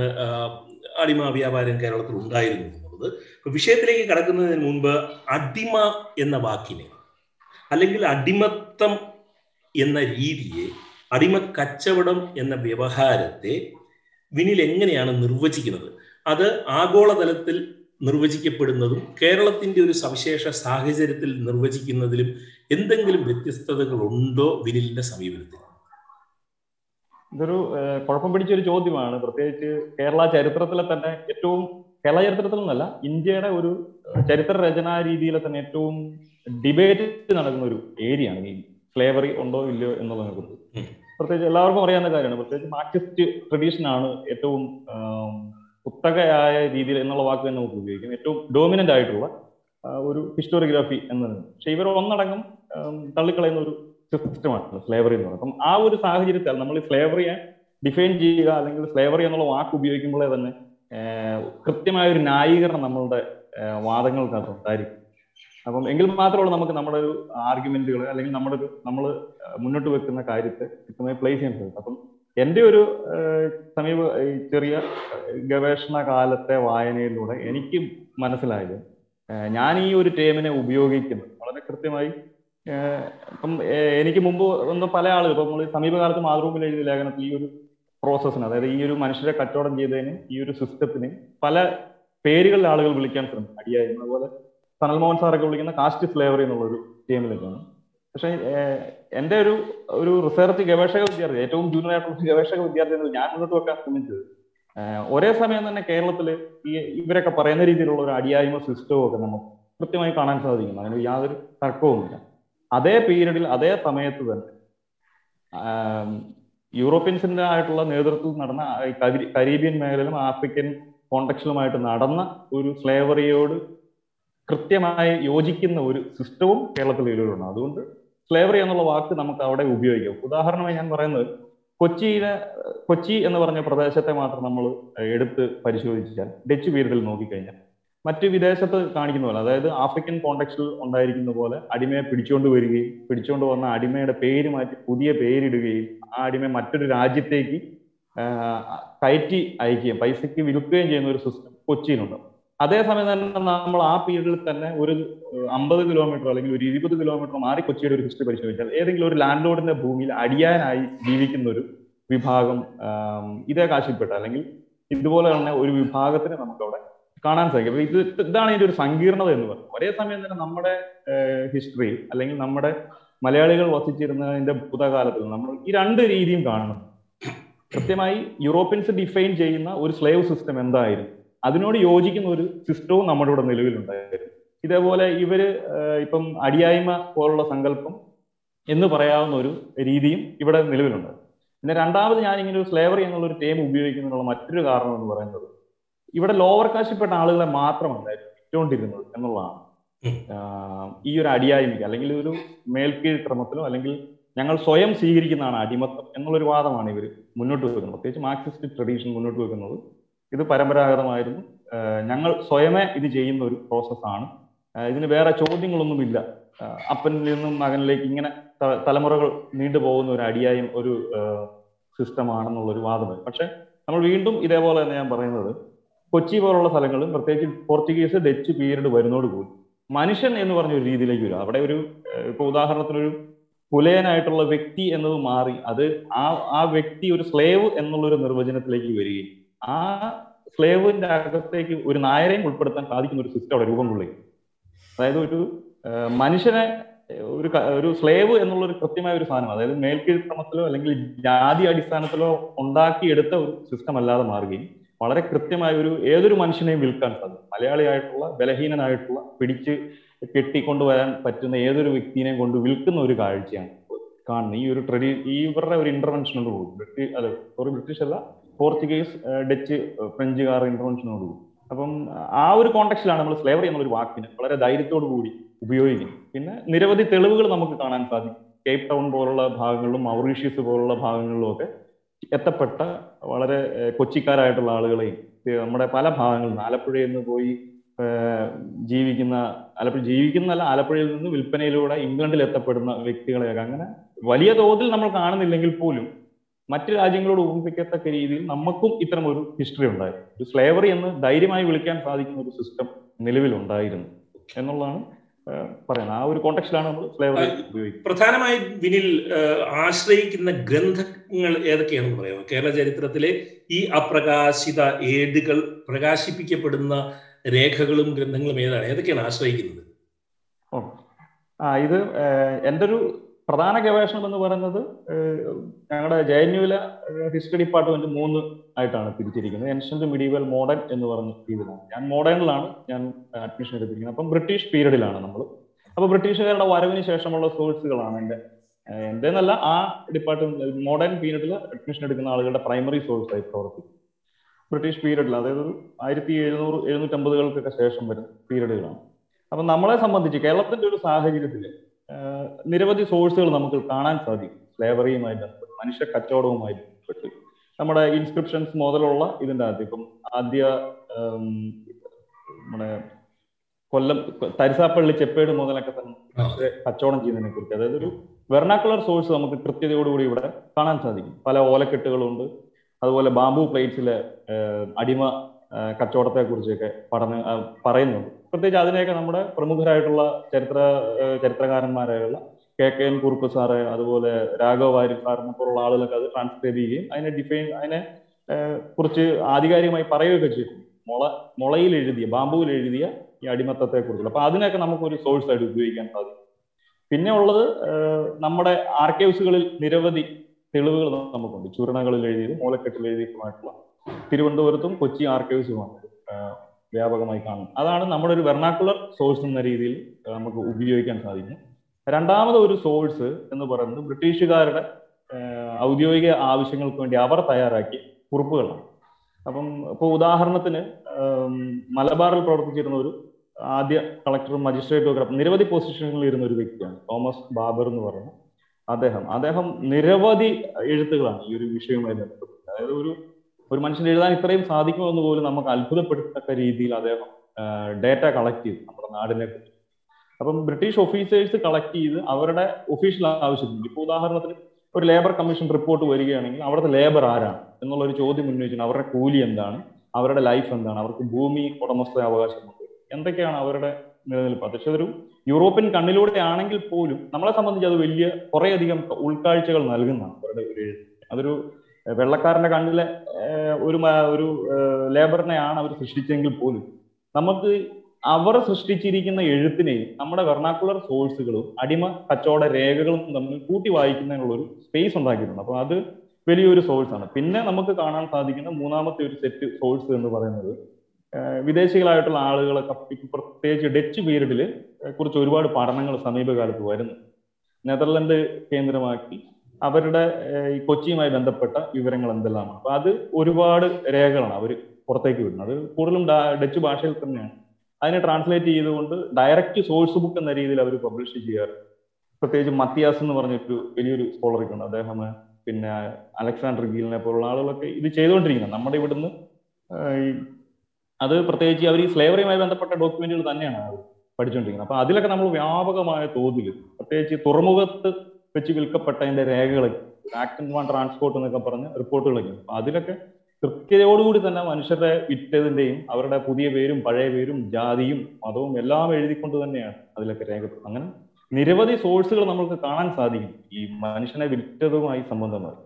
അടിമ വ്യാപാരം കേരളത്തിൽ ഉണ്ടായിരുന്നു എന്നുള്ളത്. വിഷയത്തിലേക്ക് കടക്കുന്നതിന് മുൻപ് അടിമ എന്ന വാക്കിനെ അല്ലെങ്കിൽ അടിമത്തം എന്ന രീതിയെ അടിമ കച്ചവടം എന്ന വ്യവഹാരത്തെ വിനിൽ എങ്ങനെയാണ് നിർവചിക്കുന്നത്? അത് ആഗോളതലത്തിൽ നിർവചിക്കപ്പെടുന്നതും കേരളത്തിന്റെ ഒരു സവിശേഷ സാഹചര്യത്തിൽ നിർവചിക്കുന്നതിലും എന്തെങ്കിലും വ്യത്യസ്തതകൾ ഉണ്ടോ വിനിലിന്റെ സമീപനത്തിൽ? ഇതൊരു കുഴപ്പം പിടിച്ചൊരു ചോദ്യമാണ്. പ്രത്യേകിച്ച് കേരള ചരിത്രത്തിലെ തന്നെ ഏറ്റവും കേരള ചരിത്രത്തിൽ നിന്നല്ല ഇന്ത്യയുടെ ഒരു ചരിത്ര രചനാ രീതിയിലെ തന്നെ ഏറ്റവും ഡിബേറ്റ് നടക്കുന്ന ഒരു ഏരിയ ആണ് ഈ ഫ്ലേവറി ഉണ്ടോ ഇല്ലയോ എന്നുള്ളതിനെ കുറിച്ച്. പ്രത്യേകിച്ച് എല്ലാവർക്കും അറിയാവുന്ന കാര്യമാണ്. പ്രത്യേകിച്ച് മാർക്സിസ്റ്റ് ട്രഡീഷൻ ആണ് ഏറ്റവും കുത്തകയായ രീതിയിൽ എന്നുള്ള വാക്ക് തന്നെ നമുക്ക് ഉപയോഗിക്കാം. ഏറ്റവും ഡോമിനന്റ് ആയിട്ടുള്ള ഒരു ഹിസ്റ്റോറിയോഗ്രാഫി എന്നത് പക്ഷെ ഇവർ ഒന്നടങ്കം തള്ളിക്കളയുന്ന ഒരു സിസ്റ്റമാണ് സ്ലേവറി എന്ന് പറയുന്നത്. അപ്പം ആ ഒരു സാഹചര്യത്തിൽ നമ്മൾ ഈ സ്ലേവറിയെ ഡിഫൈൻ ചെയ്യുക അല്ലെങ്കിൽ സ്ലേവറി എന്നുള്ള വാക്ക് ഉപയോഗിക്കുമ്പോഴേ തന്നെ കൃത്യമായ ഒരു ന്യായീകരണം നമ്മളുടെ വാദങ്ങൾക്ക് വാദങ്ങൾക്കകത്ത് ഉണ്ടായിരിക്കും. അപ്പം എങ്കിൽ മാത്രമേ നമുക്ക് നമ്മുടെ ഒരു ആർഗ്യുമെന്റുകൾ അല്ലെങ്കിൽ നമ്മുടെ ഒരു നമ്മൾ മുന്നോട്ട് വെക്കുന്ന കാര്യത്തെ കൃത്യമായി പ്ലേസ് ചെയ്യാൻ സാധിക്കും അപ്പം എന്റെ ഒരു സമീപ ചെറിയ ഗവേഷണ കാലത്തെ വായനയിലൂടെ എനിക്ക് മനസ്സിലായത് ഞാൻ ഈ ഒരു ടേമിനെ ഉപയോഗിക്കുന്നു വളരെ കൃത്യമായി ഇപ്പം എനിക്ക് മുമ്പ് ഒന്ന് പല ആളുകൾ ഇപ്പം നമ്മൾ സമീപകാലത്ത് മാതൃഭൂമിയിൽ എഴുതിയ ലേഖനത്തിൽ ഈ ഒരു പ്രോസസ്സിന് അതായത് ഈ ഒരു മനുഷ്യരെ കച്ചവടം ചെയ്തതിന് ഈ ഒരു സിസ്റ്റത്തിന് പല പേരുകളിൽ ആളുകൾ വിളിക്കാൻ ശ്രമിക്കും അടിയായി. അതുപോലെ സനൽ മോഹൻ സാറൊക്കെ വിളിക്കുന്ന കാസ്റ്റ് സ്ലേവറി എന്നുള്ള ഒരു ടീമിലേക്കാണ് പക്ഷെ എന്റെ ഒരു ഒരു റിസർച്ച് ഗവേഷക വിദ്യാർത്ഥി ഏറ്റവും ജൂനിയർ ആയിട്ടുള്ള ഗവേഷക വിദ്യാർത്ഥി ഞാൻ മുന്നോട്ട് വെക്കാൻ ശ്രമിച്ചത്. ഒരേ സമയം തന്നെ കേരളത്തിൽ ഈ ഇവരൊക്കെ പറയുന്ന രീതിയിലുള്ള ഒരു അടിയായ്മ സിസ്റ്റവും ഒക്കെ നമുക്ക് കൃത്യമായി കാണാൻ സാധിക്കുന്നു. അതിന് യാതൊരു തർക്കവുമില്ല. അതേ പീരീഡിൽ അതേ സമയത്ത് തന്നെ യൂറോപ്യൻസിന്റെ ആയിട്ടുള്ള നേതൃത്വത്തിൽ നടന്ന കരീബിയൻ മേഖലയിലും ആഫ്രിക്കൻ കോണ്ടക്സിലുമായിട്ട് നടന്ന ഒരു ഫ്ലേവറിയോട് കൃത്യമായി യോജിക്കുന്ന ഒരു സിസ്റ്റവും കേരളത്തിൽ നിലവിലുണ്ട് അതുകൊണ്ട് സ്ലേവറി എന്നുള്ള വാക്ക് നമുക്ക് അവിടെ ഉപയോഗിക്കാം. ഉദാഹരണമായി ഞാൻ പറയുന്നത് കൊച്ചിയിലെ കൊച്ചി എന്ന് പറഞ്ഞ പ്രദേശത്തെ മാത്രം നമ്മൾ എടുത്ത് പരിശോധിച്ചാൽ ഡച്ച് പീരീഡിൽ നോക്കിക്കഴിഞ്ഞാൽ മറ്റ് വിദേശത്ത് കാണിക്കുന്ന പോലെ അതായത് ആഫ്രിക്കൻ കോണ്ടക്സ്റ്റിൽ ഉണ്ടായിരിക്കുന്ന പോലെ അടിമയെ പിടിച്ചുകൊണ്ട് വരികയും പിടിച്ചുകൊണ്ട് വന്ന അടിമയുടെ പേര് മാറ്റി പുതിയ പേരിടുകയും ആ അടിമയെ മറ്റൊരു രാജ്യത്തേക്ക് കയറ്റി അയക്കുകയും പൈസയ്ക്ക് വിൽക്കുകയും ചെയ്യുന്ന ഒരു സിസ്റ്റം കൊച്ചിയിലുണ്ട്. അതേസമയം തന്നെ നമ്മൾ ആ പീരീഡിൽ തന്നെ ഒരു അമ്പത് കിലോമീറ്റർ അല്ലെങ്കിൽ ഒരു ഇരുപത് കിലോമീറ്റർ മാറി കൊച്ചിയുടെ ഒരു ഹിസ്റ്ററി പരിശോധിച്ചാൽ ഏതെങ്കിലും ഒരു ലാൻഡ് ലോഡിന്റെ ഭൂമിയിൽ അടിയാനായി ജീവിക്കുന്ന ഒരു വിഭാഗം ഇതേ കാശിൽപ്പെട്ട അല്ലെങ്കിൽ ഇതുപോലെ തന്നെ ഒരു വിഭാഗത്തിന് നമുക്കവിടെ കാണാൻ സാധിക്കും. ഇത് ഇതാണ് ഇതിന്റെ ഒരു സങ്കീർണത എന്ന് പറയുന്നത്. ഒരേ സമയം തന്നെ നമ്മുടെ ഹിസ്റ്ററി അല്ലെങ്കിൽ നമ്മുടെ മലയാളികൾ വസിച്ചിരുന്നതിന്റെ ഭൂതകാലത്തിൽ നമ്മൾ ഈ രണ്ട് രീതിയും കാണുന്നു കൃത്യമായി യൂറോപ്യൻസ് ഡിഫൈൻ ചെയ്യുന്ന ഒരു സ്ലേവ് സിസ്റ്റം എന്തായിരുന്നു? അതിനോട് യോജിക്കുന്ന ഒരു സിസ്റ്റവും നമ്മുടെ ഇവിടെ നിലവിലുണ്ടായിരുന്നു. ഇതേപോലെ ഇവർ ഇപ്പം അടിയായ്മ പോലുള്ള സങ്കല്പം എന്ന് പറയാവുന്ന ഒരു രീതിയും ഇവിടെ നിലവിലുണ്ട്. പിന്നെ രണ്ടാമത് ഞാൻ ഇങ്ങനെ ഒരു സ്ലേവറി എന്നുള്ള ഒരു ടേം ഉപയോഗിക്കുന്നതിനുള്ള മറ്റൊരു കാരണം എന്ന് പറയുന്നത് ഇവിടെ ലോവർ കാശിൽപ്പെട്ട ആളുകളെ മാത്രമല്ല വിറ്റുകൊണ്ടിരുന്നത് എന്നുള്ളതാണ്. ഈ ഒരു അടിയായ്മയ്ക്ക് അല്ലെങ്കിൽ ഒരു മേൽക്കീഴ് ക്രമത്തിലോ അല്ലെങ്കിൽ ഞങ്ങൾ സ്വയം സ്വീകരിക്കുന്നതാണ് അടിമത്തം എന്നുള്ളൊരു വാദമാണ് ഇവർ മുന്നോട്ട് വെക്കുന്നത്. പ്രത്യേകിച്ച് മാർക്സിസ്റ്റ് ട്രഡീഷൻ മുന്നോട്ട് വെക്കുന്നത്. ഇത് പരമ്പരാഗതമായിരുന്നു. ഞങ്ങൾ സ്വയമേ ഇത് ചെയ്യുന്ന ഒരു പ്രോസസ്സാണ് ഇതിന് വേറെ ചോദ്യങ്ങളൊന്നുമില്ല. അപ്പനിൽ നിന്നും മകനിലേക്ക് ഇങ്ങനെ തലമുറകൾ നീണ്ടുപോകുന്ന ഒരു അടിയായും ഒരു സിസ്റ്റമാണെന്നുള്ള ഒരു വാദം പക്ഷെ നമ്മൾ വീണ്ടും ഇതേപോലെ തന്നെ ഞാൻ പറയുന്നത്. കൊച്ചി പോലുള്ള സ്ഥലങ്ങളിൽ പ്രത്യേകിച്ച് പോർച്ചുഗീസ് ഡച്ച് പീരീഡ് വരുന്നതോടുകൂടി മനുഷ്യൻ എന്ന് പറഞ്ഞ ഒരു രീതിയിലേക്ക് വരും അവിടെ ഒരു ഇപ്പൊ ഉദാഹരണത്തിന് ഒരു പുലയനായിട്ടുള്ള വ്യക്തി എന്നത് മാറി അത് ആ ആ വ്യക്തി ഒരു സ്ലേവ് എന്നുള്ള ഒരു നിർവചനത്തിലേക്ക് വരികയും ആ സ്ലേവിന്റെ അകത്തേക്ക് ഒരു നായരെയും ഉൾപ്പെടുത്താൻ സാധിക്കുന്ന ഒരു സിസ്റ്റം അവിടെ രൂപം കൊള്ളുകയും അതായത് ഒരു മനുഷ്യനെ ഒരു ഒരു സ്ലേവ് എന്നുള്ള ഒരു കൃത്യമായ ഒരു സാധനം അതായത് മേൽക്കീഴ്ക്രമത്തിലോ അല്ലെങ്കിൽ ജാതി അടിസ്ഥാനത്തിലോ ഉണ്ടാക്കിയെടുത്ത ഒരു സിസ്റ്റം അല്ലാതെ മാറുകയും വളരെ കൃത്യമായ ഒരു ഏതൊരു മനുഷ്യനെയും വിൽക്കാൻ സാധിക്കും. മലയാളിയായിട്ടുള്ള ബലഹീനനായിട്ടുള്ള പിടിച്ച് കെട്ടിക്കൊണ്ടുവരാൻ പറ്റുന്ന ഏതൊരു വ്യക്തിനെയും കൊണ്ട് വിൽക്കുന്ന ഒരു കാഴ്ചയാണ് കാണുന്നത്. ഈ ഒരു ട്രഡി ഈ ഇവരുടെ ഒരു ഇന്റർവെൻഷനോട് കൂടി ബ്രിട്ടീഷ് അല്ല സോറി ബ്രിട്ടീഷ് അല്ല പോർച്ചുഗീസ് ഡച്ച് ഫ്രഞ്ചുകാർ ഇന്റർവെൻഷനോട് കൂടി. അപ്പം ആ ഒരു കോണ്ടക്സ്റ്റിലാണ് നമ്മൾ സ്ലേവറി എന്നുള്ളൊരു വാക്കിന് വളരെ ധൈര്യത്തോടു കൂടി ഉപയോഗിക്കുന്നത്. പിന്നെ നിരവധി തെളിവുകൾ നമുക്ക് കാണാൻ സാധിക്കും. കേപ്പ് ടൗൺ പോലുള്ള ഭാഗങ്ങളിലും മൗറീഷ്യസ് പോലുള്ള ഭാഗങ്ങളിലും ഒക്കെ എത്തപ്പെട്ട വളരെ കൊച്ചിക്കാരായിട്ടുള്ള ആളുകളെയും നമ്മുടെ പല ഭാഗങ്ങളിൽ നിന്ന് ആലപ്പുഴയിൽ നിന്ന് പോയി ജീവിക്കുന്ന ആലപ്പുഴ ജീവിക്കുന്നല്ല ആലപ്പുഴയിൽ നിന്ന് വിൽപ്പനയിലൂടെ ഇംഗ്ലണ്ടിൽ എത്തപ്പെടുന്ന വ്യക്തികളെയൊക്കെ അങ്ങനെ വലിയ തോതിൽ നമ്മൾ കാണുന്നില്ലെങ്കിൽ പോലും മറ്റ് രാജ്യങ്ങളോട് ഊഹിപ്പിക്കത്തക്ക രീതിയിൽ നമുക്കും ഇത്തരം ഒരു ഹിസ്റ്ററി ഉണ്ടായിരുന്നു ഒരു സ്ലേവറി എന്ന് ധൈര്യമായി വിളിക്കാൻ സാധിക്കുന്ന ഒരു സിസ്റ്റം നിലവിലുണ്ടായിരുന്നു എന്നുള്ളതാണ് പറയുന്നത്. ആ ഒരു കോണ്ടക്സ്റ്റിലാണ് നമ്മൾ സ്ലേവറി ഉപയോഗിക്കുന്നത്. പ്രധാനമായി വിനിൽ ആശ്രയിക്കുന്ന ഗ്രന്ഥങ്ങൾ ഏതൊക്കെയാണെന്ന് പറയാമോ? കേരള ചരിത്രത്തിലെ ഈ അപ്രകാശിത ഏടുകൾ പ്രകാശിപ്പിക്കപ്പെടുന്ന രേഖകളും ഗ്രന്ഥങ്ങളും ഏതാണ്? ഏതൊക്കെയാണ് ആശ്രയിക്കുന്നത്? ഓ ആ ഇത് എന്റെ ഒരു പ്രധാന ഗവേഷണം എന്ന് പറയുന്നത് ഞങ്ങളുടെ ജയന്യൂല ഹിസ്റ്ററി ഡിപ്പാർട്ട്മെന്റ് മൂന്ന് ആയിട്ടാണ് തിരിച്ചിരിക്കുന്നത്. ഏൻഷ്യന്റ് മിഡീവൽ മോഡേൺ എന്ന് പറഞ്ഞ രീതിയിലാണ്. ഞാൻ മോഡേണിലാണ് ഞാൻ അഡ്മിഷൻ എടുത്തിരിക്കുന്നത്. അപ്പം ബ്രിട്ടീഷ് പീരീഡിലാണ് നമ്മൾ അപ്പൊ ബ്രിട്ടീഷുകാരുടെ വരവിന് ശേഷമുള്ള സോഴ്സുകളാണ് എന്റെ എന്റെ ആ ഡിപ്പാർട്ട്മെന്റ് മോഡേൺ പീരീഡിൽ അഡ്മിഷൻ എടുക്കുന്ന ആളുകളുടെ പ്രൈമറി സോഴ്സ് ആയി പ്രവർത്തിക്കും ബ്രിട്ടീഷ് പീരീഡിൽ അതായത് ആയിരത്തി എഴുന്നൂറ് എഴുന്നൂറ്റമ്പതുകൾക്കൊക്കെ ശേഷം വരുന്ന പീരീഡുകളാണ്. അപ്പം നമ്മളെ സംബന്ധിച്ച് കേരളത്തിന്റെ ഒരു സാഹചര്യത്തിൽ നിരവധി സോഴ്സുകൾ നമുക്ക് കാണാൻ സാധിക്കും. സ്ലേവറിയുമായി ബന്ധപ്പെട്ട് മനുഷ്യ കച്ചവടവുമായി ബന്ധപ്പെട്ട്. നമ്മുടെ ഇൻസ്ക്രിപ്ഷൻസ് മുതലുള്ള ഇതിന്റെ അകത്ത് ഇപ്പം ആദ്യ നമ്മുടെ കൊല്ലം തരിസാപ്പള്ളി ചെപ്പേട് മുതലൊക്കെ തന്നെ കച്ചവടം ചെയ്യുന്നതിനെ കുറിച്ച്. അതായത് ഒരു വെർണാക്കുലർ സോഴ്സ് നമുക്ക് കൃത്യതയോടുകൂടി ഇവിടെ കാണാൻ സാധിക്കും. പല ഓലക്കെട്ടുകളുണ്ട്. അതുപോലെ ബാംബു പ്ലേറ്റ്സിലെ അടിമ കച്ചവടത്തെ കുറിച്ചൊക്കെ പഠന പറയുന്നുണ്ട്. പ്രത്യേകിച്ച് അതിനെയൊക്കെ നമ്മുടെ പ്രമുഖരായിട്ടുള്ള ചരിത്ര ചരിത്രകാരന്മാരായുള്ള K K N Kurup sir അതുപോലെ രാഘവ വാര്യർ സാറിനെ പോലുള്ള ആളുകളൊക്കെ അത് ട്രാൻസ്ക്രൈബ് ചെയ്യുകയും അതിനെ ഡിഫൈൻ അതിനെ കുറിച്ച് ആധികാരികമായി പറയുകയൊക്കെ ചെയ്തു. മുള മുളയിൽ എഴുതിയ ബാമ്പുവിൽ എഴുതിയ ഈ അടിമത്തത്തെ കുറിച്ചുള്ള അപ്പൊ അതിനൊക്കെ നമുക്കൊരു സോഴ്സ് ആയിട്ട് ഉപയോഗിക്കാൻ സാധിക്കും. പിന്നെ ഉള്ളത് നമ്മുടെ ആർക്കൈവ്സുകളിൽ നിരവധി തെളിവുകൾ നമുക്കുണ്ട്. ചൂരണകളിൽ എഴുതിയതും മൂലക്കെട്ടിൽ എഴുതിയതുമായിട്ടുള്ള തിരുവനന്തപുരത്തും കൊച്ചി ആർക്കൈവ്സുമാണ് വ്യാപകമായി കാണും. അതാണ് നമ്മുടെ ഒരു വെർണാക്കുലർ സോഴ്സ് എന്ന രീതിയിൽ നമുക്ക് ഉപയോഗിക്കാൻ സാധിക്കും. രണ്ടാമത് ഒരു സോഴ്സ് എന്ന് പറയുന്നത് ബ്രിട്ടീഷുകാരുടെ ഔദ്യോഗിക ആവശ്യങ്ങൾക്ക് വേണ്ടി അവർ തയ്യാറാക്കിയ കുറിപ്പുകളാണ്. അപ്പം ഇപ്പോൾ ഉദാഹരണത്തിന് മലബാറിൽ പ്രവർത്തിച്ചിരുന്ന ഒരു ആദ്യ കളക്ടറും മജിസ്ട്രേറ്റും ഒക്കെ നിരവധി പൊസിഷനുകളിൽ ഇരുന്ന ഒരു വ്യക്തിയാണ് തോമസ് ബാബർ എന്ന് പറയുന്നത് അദ്ദേഹം. അദ്ദേഹം നിരവധി എഴുത്തുകളാണ് ഈ ഒരു വിഷയവുമായി ബന്ധപ്പെട്ട് അതായത് ഒരു ഒരു മനുഷ്യന് എഴുതാൻ ഇത്രയും സാധിക്കുമെന്ന് പോലും നമുക്ക് അത്ഭുതപ്പെടുത്തക്ക രീതിയിൽ അദ്ദേഹം ഡേറ്റ കളക്ട് ചെയ്തു നമ്മുടെ നാടിനെ കുറിച്ച്. അപ്പം ബ്രിട്ടീഷ് ഓഫീസേഴ്സ് കളക്ട് ചെയ്ത് അവരുടെ ഒഫീഷ്യൽ ആവശ്യത്തിന് ഇപ്പോൾ ഉദാഹരണത്തിന് ഒരു ലേബർ കമ്മീഷൻ റിപ്പോർട്ട് വരികയാണെങ്കിൽ അവിടുത്തെ ലേബർ ആരാണ് എന്നുള്ള ഒരു ചോദ്യം ഉന്നയിച്ചാൽ അവരുടെ കൂലി എന്താണ് അവരുടെ ലൈഫ് എന്താണ് അവർക്ക് ഭൂമി ഉടമസ്ഥ അവകാശമുണ്ട് എന്തൊക്കെയാണ് അവരുടെ നിലനിൽപ്പ്? പക്ഷെ അതൊരു യൂറോപ്യൻ കണ്ണിലൂടെ ആണെങ്കിൽ പോലും നമ്മളെ സംബന്ധിച്ച് അത് വലിയ കുറേയധികം ഉൾക്കാഴ്ചകൾ നൽകുന്നതാണ് അവരുടെ ഒരു അതൊരു വെള്ളക്കാരന്റെ കണ്ണിലെ ഒരു ഒരു ലേബറിനെയാണ് അവർ സൃഷ്ടിച്ചെങ്കിൽ പോലും നമുക്ക് അവർ സൃഷ്ടിച്ചിരിക്കുന്ന എഴുത്തിനെയും നമ്മുടെ വെർണാക്കുലർ സോഴ്സുകളും അടിമ കച്ചവട രേഖകളും തമ്മിൽ കൂട്ടി വായിക്കുന്നതിനുള്ള ഒരു സ്പേസ് ഉണ്ടാക്കിയിട്ടുണ്ട്. അപ്പൊ അത് വലിയൊരു സോഴ്സാണ് പിന്നെ നമുക്ക് കാണാൻ സാധിക്കുന്ന മൂന്നാമത്തെ ഒരു സെറ്റ് സോഴ്സ് എന്ന് പറയുന്നത് വിദേശികളായിട്ടുള്ള ആളുകളൊക്കെ പ്രത്യേകിച്ച് ഡച്ച് പീരീഡിൽ കുറിച്ച് ഒരുപാട് പഠനങ്ങൾ സമീപകാലത്ത് വരുന്നു. നെതർലൻഡ് കേന്ദ്രമാക്കി അവരുടെ ഈ കൊച്ചിയുമായി ബന്ധപ്പെട്ട വിവരങ്ങൾ എന്തെല്ലാമാണ്. അപ്പൊ അത് ഒരുപാട് രേഖകളാണ് അവർ പുറത്തേക്ക് വിടുന്നത്. അത് കൂടുതലും ഡച്ച് ഭാഷയിൽ തന്നെയാണ്. അതിനെ ട്രാൻസ്ലേറ്റ് ചെയ്തുകൊണ്ട് ഡയറക്റ്റ് സോഴ്സ് ബുക്ക് എന്ന രീതിയിൽ അവർ പബ്ലിഷ് ചെയ്യാറ്. പ്രത്യേകിച്ച് മത്തിയാസ് എന്ന് പറഞ്ഞൊരു വലിയൊരു സ്കോളറൊക്കെ ഉണ്ട്. അദ്ദേഹം പിന്നെ അലക്സാണ്ടർ ഗീലിനെ പോലുള്ള ആളുകളൊക്കെ ഇത് ചെയ്തുകൊണ്ടിരിക്കുന്നത്. നമ്മുടെ ഇവിടുന്ന് അത് പ്രത്യേകിച്ച് അവർ ഈ സ്ലേവറിയുമായി ബന്ധപ്പെട്ട ഡോക്യുമെന്റുകൾ തന്നെയാണ് പഠിച്ചുകൊണ്ടിരിക്കുന്നത് അപ്പൊ അതിലൊക്കെ നമ്മൾ വ്യാപകമായ തോതിൽ പ്രത്യേകിച്ച് തുറമുഖത്ത് വെച്ച് വിൽക്കപ്പെട്ടതിന്റെ രേഖകൾ ആക്ട് ആൻഡ് വൺ ട്രാൻസ്പോർട്ട് എന്നൊക്കെ പറഞ്ഞ റിപ്പോർട്ടുകളൊക്കെ അപ്പൊ അതിലൊക്കെ കൃത്യതയോടുകൂടി തന്നെ മനുഷ്യരെ വിറ്റതിന്റെയും അവരുടെ പുതിയ പേരും പഴയ പേരും ജാതിയും മതവും എല്ലാം എഴുതിക്കൊണ്ട് തന്നെയാണ് അതിലൊക്കെ രേഖപ്പെടുത്തുന്നത് അങ്ങനെ നിരവധി സോഴ്സുകൾ നമുക്ക് കാണാൻ സാധിക്കും. ഈ മനുഷ്യനെ വിറ്റതുമായി സംബന്ധമായി.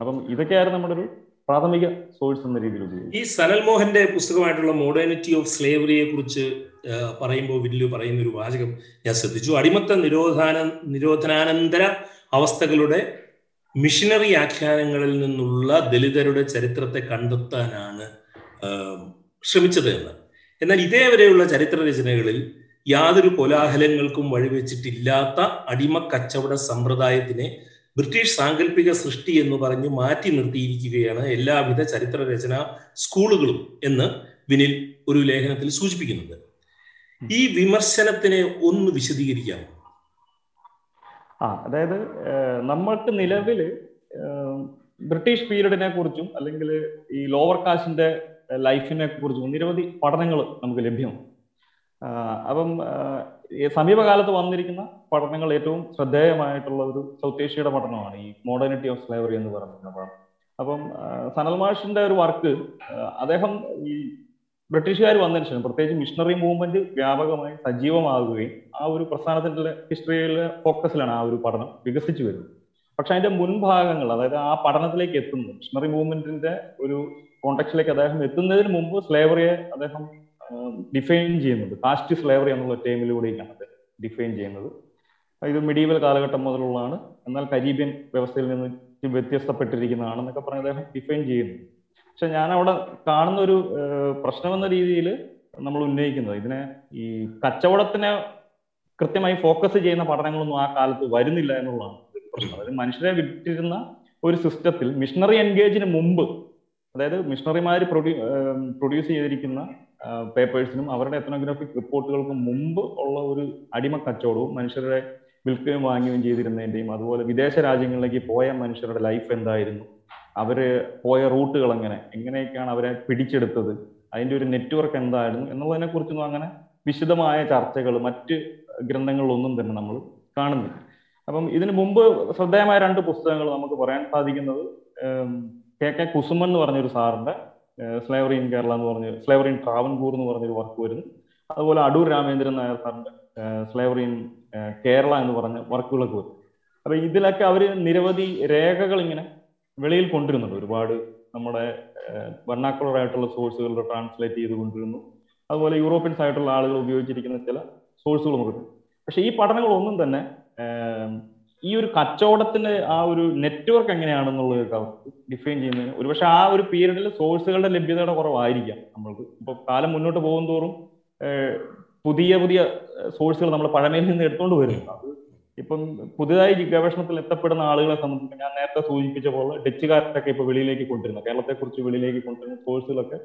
അപ്പം ഇതൊക്കെയായിരുന്നു നമ്മുടെ ഒരു പ്രാഥമിക സോഴ്സ് എന്ന രീതിയിൽ ഈ സനൽ മോഹന്റെ പുസ്തകമായിട്ടുള്ള മോഡേണിറ്റി ഓഫ് സ്ലേവറിയെ കുറിച്ച് പറയുമ്പോൾ വില്ലു പറയുന്ന ഒരു വാചകം ഞാൻ ശ്രദ്ധിച്ചു. അടിമത്ത നിരോധാന നിരോധനാനന്തര അവസ്ഥകളുടെ മിഷനറി ആഖ്യാനങ്ങളിൽ നിന്നുള്ള ദലിതരുടെ ചരിത്രത്തെ കണ്ടെത്താനാണ് ശ്രമിച്ചത് എന്ന്. എന്നാൽ ഇതേവരെയുള്ള ചരിത്ര രചനകളിൽ യാതൊരു കോലാഹലങ്ങൾക്കും വഴിവെച്ചിട്ടില്ലാത്ത അടിമ കച്ചവട സമ്പ്രദായത്തിനെ ബ്രിട്ടീഷ് സാങ്കല്പിക സൃഷ്ടി എന്ന് പറഞ്ഞ് മാറ്റി നിർത്തിയിരിക്കുകയാണ് എല്ലാവിധ ചരിത്ര രചന സ്കൂളുകളും എന്ന് വിനിൽ ഒരു ലേഖനത്തിൽ സൂചിപ്പിക്കുന്നുണ്ട്. ഈ വിമർശനത്തിനെ ഒന്ന് വിശദീകരിക്കാം. ആ അതായത് നമ്മൾക്ക് നിലവിൽ ബ്രിട്ടീഷ് പീരീഡിനെ കുറിച്ചും അല്ലെങ്കിൽ ഈ ലോവർ കാസ്റ്റിന്റെ ലൈഫിനെ കുറിച്ചും നിരവധി പഠനങ്ങൾ നമുക്ക് ലഭ്യമാണ്. അപ്പം സമീപകാലത്ത് വന്നിരിക്കുന്ന പഠനങ്ങൾ ഏറ്റവും ശ്രദ്ധേയമായിട്ടുള്ള ഒരു സൗത്ത് ഏഷ്യയുടെ പഠനമാണ് ഈ മോഡേണിറ്റി ഓഫ് സ്ലേവറി എന്ന് പറയുന്ന പഠനം. അപ്പം സനൽ മാഷിന്റെ ഒരു വർക്ക് അദ്ദേഹം ഈ ബ്രിട്ടീഷുകാർ വന്നതിന് ശേഷം പ്രത്യേകിച്ച് മിഷണറി മൂവ്മെന്റ് വ്യാപകമായി സജീവമാകുകയും ആ ഒരു പ്രസ്ഥാനത്തിന്റെ ഹിസ്റ്ററിയിലെ ഫോക്കസിലാണ് ആ ഒരു പഠനം വികസിച്ചു വരുന്നത്. പക്ഷെ അതിന്റെ മുൻഭാഗങ്ങൾ അതായത് ആ പഠനത്തിലേക്ക് എത്തുന്നത് മിഷണറി മൂവ്മെന്റിന്റെ ഒരു കോണ്ടക്സ്റ്റിലേക്ക് അദ്ദേഹം എത്തുന്നതിന് മുമ്പ് സ്ലേവറിയെ അദ്ദേഹം ഡിഫൈൻ ചെയ്യുന്നുണ്ട് കാസ്റ്റ് സ്ലേവറി എന്നുള്ള ടേമിലൂടെയാണ് അദ്ദേഹം ഡിഫൈൻ ചെയ്യുന്നത്. ഇത് മിഡീവൽ കാലഘട്ടം മുതലുള്ളതാണ്. എന്നാൽ കരീബിയൻ വ്യവസ്ഥയിൽ നിന്ന് വ്യത്യസ്തപ്പെട്ടിരിക്കുന്നതാണെന്നൊക്കെ പറഞ്ഞ് അദ്ദേഹം ഡിഫൈൻ ചെയ്യുന്നു. പക്ഷെ ഞാൻ അവിടെ കാണുന്ന ഒരു പ്രശ്നം എന്ന രീതിയിൽ നമ്മൾ ഉന്നയിക്കുന്നത്. ഇതിനെ ഈ കച്ചവടത്തിനെ കൃത്യമായി ഫോക്കസ് ചെയ്യുന്ന പഠനങ്ങളൊന്നും ആ കാലത്ത് വരുന്നില്ല എന്നുള്ളതാണ്. പ്രശ്നം അതായത് മനുഷ്യരെ വിട്ടിരുന്ന ഒരു സിസ്റ്റത്തിൽ മിഷണറി എൻഗേജിന് മുമ്പ് അതായത് മിഷണറിമാർ പ്രൊഡ്യൂ പ്രൊഡ്യൂസ് ചെയ്തിരിക്കുന്ന പേപ്പേഴ്സിനും അവരുടെ എത്തനോഗ്രാഫിക് റിപ്പോർട്ടുകൾക്കും മുമ്പ് ഉള്ള ഒരു അടിമ കച്ചവടവും മനുഷ്യരുടെ വിൽക്കുകയും വാങ്ങുകയും ചെയ്തിരുന്നതിന്റെയും അതുപോലെ വിദേശ രാജ്യങ്ങളിലേക്ക് പോയ മനുഷ്യരുടെ ലൈഫ് എന്തായിരുന്നു? അവർ പോയ റൂട്ടുകൾ എങ്ങനെ? എങ്ങനെയൊക്കെയാണ് അവരെ പിടിച്ചെടുത്തത്? അതിന്റെ ഒരു നെറ്റ്വർക്ക് എന്തായിരുന്നു? എന്നുള്ളതിനെ കുറിച്ചൊന്നും അങ്ങനെ വിശദമായ ചർച്ചകൾ മറ്റ് ഗ്രന്ഥങ്ങളിലൊന്നും തന്നെ നമ്മൾ കാണുന്നില്ല. അപ്പം ഇതിനു മുമ്പ് ശ്രദ്ധേയമായ രണ്ട് പുസ്തകങ്ങൾ നമുക്ക് പറയാൻ സാധിക്കുന്നത് കെ കെ കുസുമൻ എന്ന് പറഞ്ഞൊരു സാറിന്റെ സ്ലേവറി ഇൻ കേരള എന്ന് പറഞ്ഞ സ്ലേവറി ഇൻ ട്രാവൻകൂർ എന്ന് പറഞ്ഞൊരു വർക്ക് വരുന്നു. അതുപോലെ അടൂർ രാമേന്ദ്രൻ നായർ സാറിന്റെ സ്ലേവറി ഇൻ കേരള എന്ന് പറഞ്ഞ വർക്കുകളൊക്കെ വരും അപ്പൊ ഇതിലൊക്കെ അവർ നിരവധി രേഖകൾ ഇങ്ങനെ വെളിയിൽ കൊണ്ടുവരുന്നുണ്ട് ഒരുപാട് നമ്മുടെ വർണാക്കുളർ ആയിട്ടുള്ള സോഴ്സുകളുടെ ട്രാൻസ്ലേറ്റ് ചെയ്ത് കൊണ്ടുവരുന്നു അതുപോലെ യൂറോപ്യൻസ് ആയിട്ടുള്ള ആളുകൾ ഉപയോഗിച്ചിരിക്കുന്ന ചില സോഴ്സുകൾ നമുക്ക് പക്ഷെ ഈ പഠനങ്ങളൊന്നും തന്നെ ഈ ഒരു കച്ചവടത്തിന്റെ ആ ഒരു നെറ്റ്വർക്ക് എങ്ങനെയാണെന്നുള്ളത് ഡിഫൈൻ ചെയ്യുന്നതിന് ഒരുപക്ഷെ ആ ഒരു പീരീഡിൽ സോഴ്സുകളുടെ ലഭ്യതയുടെ കുറവായിരിക്കാം നമ്മൾക്ക്. ഇപ്പൊ കാലം മുന്നോട്ട് പോകും തോറും പുതിയ പുതിയ സോഴ്സുകൾ നമ്മൾ പഴമയിൽ നിന്ന് എടുത്തുകൊണ്ട് വരുന്നു അത് ഇപ്പം പുതിയതായി ഗവേഷണത്തിൽ എത്തപ്പെടുന്ന ആളുകളെ സംബന്ധിച്ച് ഞാൻ നേരത്തെ സൂചിപ്പിച്ച പോലെ ഡച്ചുകാരൊക്കെ ഇപ്പൊ വെളിയിലേക്ക് കൊണ്ടുവരുന്നു. കേരളത്തെ കുറിച്ച് വെളിയിലേക്ക് കൊണ്ടുവരുന്ന കോഴ്സുകളൊക്കെ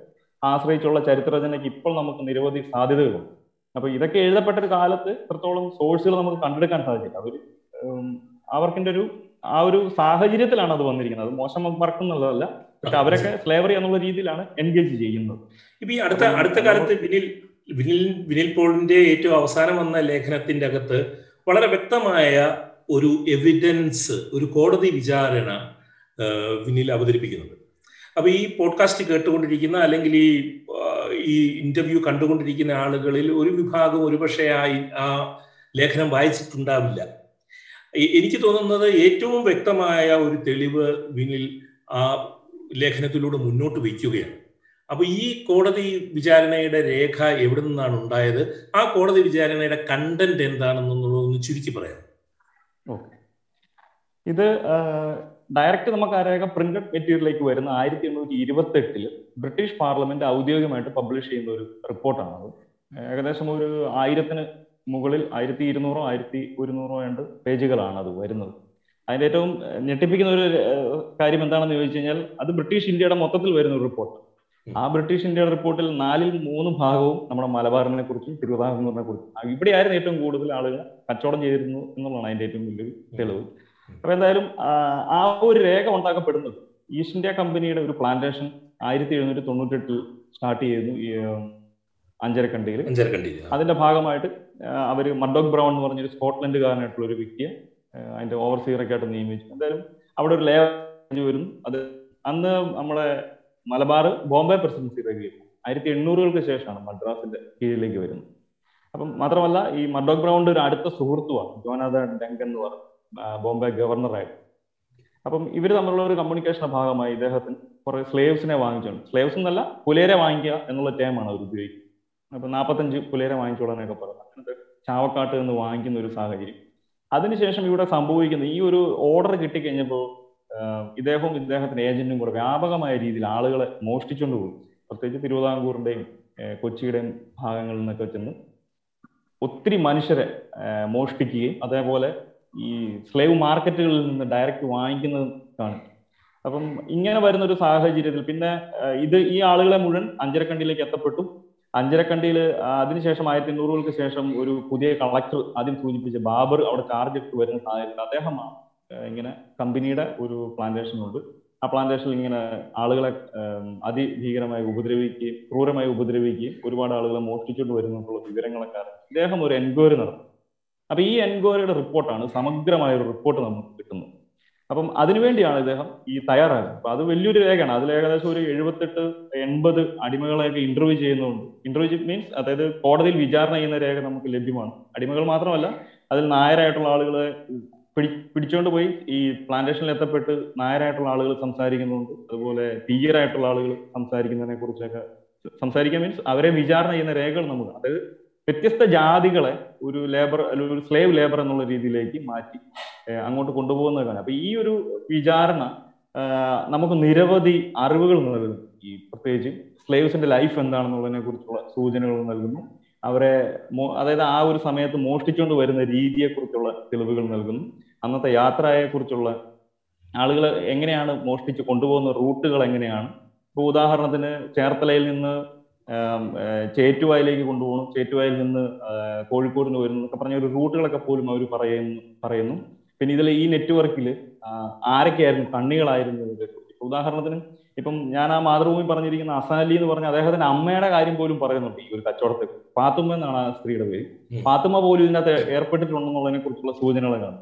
ആശ്രയിച്ചുള്ള ചരിത്രരചനയ്ക്ക് ഇപ്പോൾ നമുക്ക് നിരവധി സാധ്യതകളുണ്ട്. അപ്പൊ ഇതൊക്കെ എഴുതപ്പെട്ട ഒരു കാലത്ത് എത്രത്തോളം സോഴ്സുകൾ നമുക്ക് കണ്ടെടുക്കാൻ സാധിക്കില്ല അവർ അവർക്കിന്റെ ഒരു ആ ഒരു സാഹചര്യത്തിലാണ് അത് വന്നിരിക്കുന്നത്. അത് മോശം വർക്ക് എന്നുള്ളതല്ല പക്ഷെ അവരൊക്കെ സ്ലേവറി എന്നുള്ള രീതിയിലാണ് എൻഗേജ് ചെയ്യുന്നത്. ഇപ്പൊ ഈ അടുത്ത അടുത്ത കാലത്ത് വിനിൽ വിനിൽ വിനിൽ പോളിന്റെ ഏറ്റവും അവസാനം വന്ന ലേഖനത്തിന്റെ അകത്ത് വളരെ വ്യക്തമായ ഒരു എവിഡൻസ് ഒരു കോടതി വിചാരണ വിനിൽ അവതരിപ്പിക്കുന്നുണ്ട്. അപ്പൊ ഈ പോഡ്കാസ്റ്റ് കേട്ടുകൊണ്ടിരിക്കുന്ന അല്ലെങ്കിൽ ഈ ഈ ഇന്റർവ്യൂ കണ്ടുകൊണ്ടിരിക്കുന്ന ആളുകളിൽ ഒരു വിഭാഗം ഒരുപക്ഷെ ആ ആ ലേഖനം വായിച്ചിട്ടുണ്ടാവില്ല. എനിക്ക് തോന്നുന്നത് ഏറ്റവും വ്യക്തമായ ഒരു തെളിവ് വിനിൽ ആ ലേഖനത്തിലൂടെ മുന്നോട്ട് വയ്ക്കുകയാണ്. അപ്പൊ ഈ കോടതി വിചാരണയുടെ രേഖ എവിടെ നിന്നാണ് ഉണ്ടായത്? ആ കോടതി വിചാരണയുടെ കണ്ടന്റ് എന്താണെന്നുള്ളത് ഒന്ന് ചുരുക്കി പറയാം. ഇത് ഡയറക്റ്റ് നമുക്ക് ആ രേഖ പ്രിന്റഡ് മെറ്റീരിയലിലേക്ക് വരുന്ന ആയിരത്തി എണ്ണൂറ്റി ഇരുപത്തി എട്ടിൽ ബ്രിട്ടീഷ് പാർലമെന്റ് ഔദ്യോഗികമായിട്ട് പബ്ലിഷ് ചെയ്യുന്ന ഒരു റിപ്പോർട്ടാണ് അത്. ഏകദേശം ഒരു ആയിരത്തിന് മുകളിൽ ആയിരത്തി ഇരുന്നൂറോ ആയിരത്തി ഒരുന്നൂറോ രണ്ട് പേജുകളാണ് അത് വരുന്നത്. അതിന്റെ ഏറ്റവും ഞെട്ടിപ്പിക്കുന്ന ഒരു കാര്യം എന്താണെന്ന് ചോദിച്ചു കഴിഞ്ഞാൽ അത് ബ്രിട്ടീഷ് ഇന്ത്യയുടെ മൊത്തത്തിൽ വരുന്ന ഒരു റിപ്പോർട്ട്. ആ ബ്രിട്ടീഷ് ഇന്ത്യയുടെ റിപ്പോർട്ടിൽ നാലിൽ മൂന്ന് ഭാഗവും നമ്മുടെ മലബാറിനെ കുറിച്ചും തിരുവിതാംകൂറിനെ കുറിച്ചും. ഇവിടെ ആയിരുന്നു ഏറ്റവും കൂടുതൽ ആളുകൾ കച്ചവടം ചെയ്തിരുന്നു എന്നുള്ളതാണ് അതിന്റെ ഏറ്റവും വലിയൊരു തെളിവ്. അപ്പൊ എന്തായാലും ആ ഒരു രേഖ ഉണ്ടാക്കപ്പെടുന്നത് ഈസ്റ്റ് ഇന്ത്യ കമ്പനിയുടെ ഒരു പ്ലാന്റേഷൻ ആയിരത്തി എഴുന്നൂറ്റി തൊണ്ണൂറ്റെട്ടിൽ സ്റ്റാർട്ട് ചെയ്യുന്നു ഈ അഞ്ചരക്കണ്ടിയിൽ അഞ്ചരക്കണ്ടിയിൽ അതിന്റെ ഭാഗമായിട്ട് അവർ മഡോക് ബ്രൗൺ എന്ന് പറഞ്ഞൊരു സ്കോട്ട്ലൻഡുകാരനായിട്ടുള്ള ഒരു വ്യക്തിയെ അതിന്റെ ഓവർസീറൊക്കെ ആയിട്ട് നിയമിച്ചു. എന്തായാലും അവിടെ ഒരു ലേ വരുന്നു. അത് അന്ന് നമ്മുടെ മലബാർ ബോംബെ പ്രസിഡൻസിയിലേക്ക് ആയിരത്തി എണ്ണൂറുകൾക്ക് ശേഷമാണ് മദ്രാസിന്റെ കീഴിലേക്ക് വരുന്നത്. അപ്പം മാത്രമല്ല ഈ മഡോക് ബ്രൗണ്ട് ഒരു അടുത്ത സുഹൃത്തുമാണ് ജോനാഥ ഡങ്കൻ എന്ന് പറഞ്ഞു ബോംബെ ഗവർണറായിട്ട്. അപ്പം ഇവർ തമ്മിലുള്ള ഒരു കമ്മ്യൂണിക്കേഷന്റെ ഭാഗമായി ഇദ്ദേഹത്തിന് കുറെ സ്ലേവ്സിനെ വാങ്ങിച്ചുകൊണ്ട് സ്ലേവ്സ് എന്നല്ല പുലേരെ വാങ്ങിക്കുക എന്നുള്ള ടേമാണ് അവർ ഉപയോഗിക്കുന്നത്. അപ്പൊ നാൽപ്പത്തഞ്ച് പുലേരെ വാങ്ങിച്ചോളാനൊക്കെ പറഞ്ഞു. അങ്ങനത്തെ ചാവക്കാട്ട് നിന്ന് വാങ്ങിക്കുന്ന ഒരു സാഹചര്യം. അതിനുശേഷം ഇവിടെ സംഭവിക്കുന്നത് ഈ ഒരു ഓർഡർ കിട്ടിക്കഴിഞ്ഞപ്പോൾ ഇദ്ദേഹവും ഇദ്ദേഹത്തിന്റെ ഏജന്റും കൂടെ വ്യാപകമായ രീതിയിൽ ആളുകളെ മോഷ്ടിച്ചുകൊണ്ട് പോകും. പ്രത്യേകിച്ച് തിരുവിതാംകൂറിന്റെയും കൊച്ചിയുടെയും ഭാഗങ്ങളിൽ നിന്നൊക്കെ ചെന്ന് ഒത്തിരി മനുഷ്യരെ മോഷ്ടിക്കുകയും അതേപോലെ ഈ സ്ലേവ് മാർക്കറ്റുകളിൽ നിന്ന് ഡയറക്റ്റ് വാങ്ങിക്കുന്നത് കാണും. അപ്പം ഇങ്ങനെ വരുന്ന ഒരു സാഹചര്യത്തിൽ പിന്നെ ഇത് ഈ ആളുകളെ മുഴുവൻ അഞ്ചരക്കണ്ടിയിലേക്ക് എത്തപ്പെട്ടു. അഞ്ചരക്കണ്ടിയിൽ അതിനുശേഷം ആയിരത്തി എണ്ണൂറുകൾക്ക് ശേഷം ഒരു പുതിയ കളക്ടർ ആദ്യം സൂചിപ്പിച്ച ബാബർ അവിടെ ചാർജ് എടുത്ത് വരുന്ന സാഹചര്യത്തിൽ അദ്ദേഹമാണ് ഇങ്ങനെ കമ്പനിയുടെ ഒരു പ്ലാന്റേഷൻ ഉണ്ട്. ആ പ്ലാന്റേഷനിൽ ഇങ്ങനെ ആളുകളെ അതിഭീകരമായി ഉപദ്രവിക്കുകയും ക്രൂരമായി ഉപദ്രവിക്കുകയും ഒരുപാട് ആളുകളെ മോഷ്ടിച്ചുകൊണ്ട് വരുന്നുള്ള വിവരങ്ങളൊക്കെ അറിയാം. ഇദ്ദേഹം ഒരു എൻക്വയറി നടത്തും. അപ്പൊ ഈ എൻക്വയറിയുടെ റിപ്പോർട്ടാണ് സമഗ്രമായ ഒരു റിപ്പോർട്ട് നമുക്ക് കിട്ടുന്നത്. അപ്പം അതിനുവേണ്ടിയാണ് ഇദ്ദേഹം ഈ തയ്യാറാകുന്നത് അപ്പൊ അത് വലിയൊരു രേഖയാണ്. അതിൽ ഏകദേശം ഒരു എഴുപത്തെട്ട് എൺപത് അടിമകളെയൊക്കെ ഇന്റർവ്യൂ ചെയ്യുന്നുണ്ട്. ഇന്റർവ്യൂ മീൻസ് അതായത് കോടതിയിൽ വിചാരണ ചെയ്യുന്ന രേഖ നമുക്ക് ലഭ്യമാണ്. അടിമകൾ മാത്രമല്ല അതിൽ നായരായിട്ടുള്ള ആളുകളെ പിടി പിടിച്ചുകൊണ്ട് പോയി. ഈ പ്ലാന്റേഷനിൽ എത്തപ്പെട്ട് നായരായിട്ടുള്ള ആളുകൾ സംസാരിക്കുന്നുണ്ട്. അതുപോലെ ആയിട്ടുള്ള ആളുകൾ സംസാരിക്കുന്നതിനെ കുറിച്ചൊക്കെ സംസാരിക്കാൻ മീൻസ് അവരെ വിചാരണ ചെയ്യുന്ന രേഖകൾ നമുക്ക് അതായത് വ്യത്യസ്ത ജാതികളെ ഒരു ലേബർ അല്ലെങ്കിൽ ഒരു സ്ലേവ് ലേബർ എന്നുള്ള രീതിയിലേക്ക് മാറ്റി അങ്ങോട്ട് കൊണ്ടുപോകുന്നത് കാണാം. അപ്പൊ ഈ ഒരു വിചാരണ നമുക്ക് നിരവധി അറിവുകൾ നൽകുന്നു. ഈ പ്രത്യേകിച്ച് സ്ലേവ്സിന്റെ ലൈഫ് എന്താണെന്നുള്ളതിനെ കുറിച്ചുള്ള സൂചനകൾ നൽകുന്നു. അവരെ അതായത് ആ ഒരു സമയത്ത് മോഷ്ടിച്ചുകൊണ്ട് വരുന്ന രീതിയെക്കുറിച്ചുള്ള തെളിവുകൾ നൽകുന്നു. അന്നത്തെ യാത്രയെ കുറിച്ചുള്ള ആളുകൾ എങ്ങനെയാണ് മോഷ്ടിച്ച് കൊണ്ടുപോകുന്ന റൂട്ടുകൾ എങ്ങനെയാണ്? ഇപ്പൊ ഉദാഹരണത്തിന് ചേർത്തലയിൽ നിന്ന് ചേറ്റുവായിലേക്ക് കൊണ്ടുപോകണം ചേറ്റുവായിൽ നിന്ന് കോഴിക്കോടിന് വരുന്നു എന്നൊക്കെ പറഞ്ഞ ഒരു റൂട്ടുകളൊക്കെ പോലും അവർ പറയുന്നു പറയുന്നു. പിന്നെ ഇതിൽ ഈ നെറ്റ്വർക്കിൽ ആരൊക്കെയായിരുന്നു കണ്ണികളായിരുന്നു ഉദാഹരണത്തിന് ഇപ്പം ഞാൻ ആ മാതൃഭൂമി പറഞ്ഞിരിക്കുന്ന അസാലി എന്ന് പറഞ്ഞ അദ്ദേഹത്തിന്റെ അമ്മയുടെ കാര്യം പോലും പറയുന്നുണ്ട് ഈ ഒരു കച്ചവടത്തിൽ പാത്തുമ്മ എന്നാണ് ആ സ്ത്രീയുടെ പേര്. പാത്തുമ്മ പോലും ഇതിനകത്ത് ഏർപ്പെട്ടിട്ടുണ്ടെന്നുള്ളതിനെ കുറിച്ചുള്ള സൂചനകളാണ്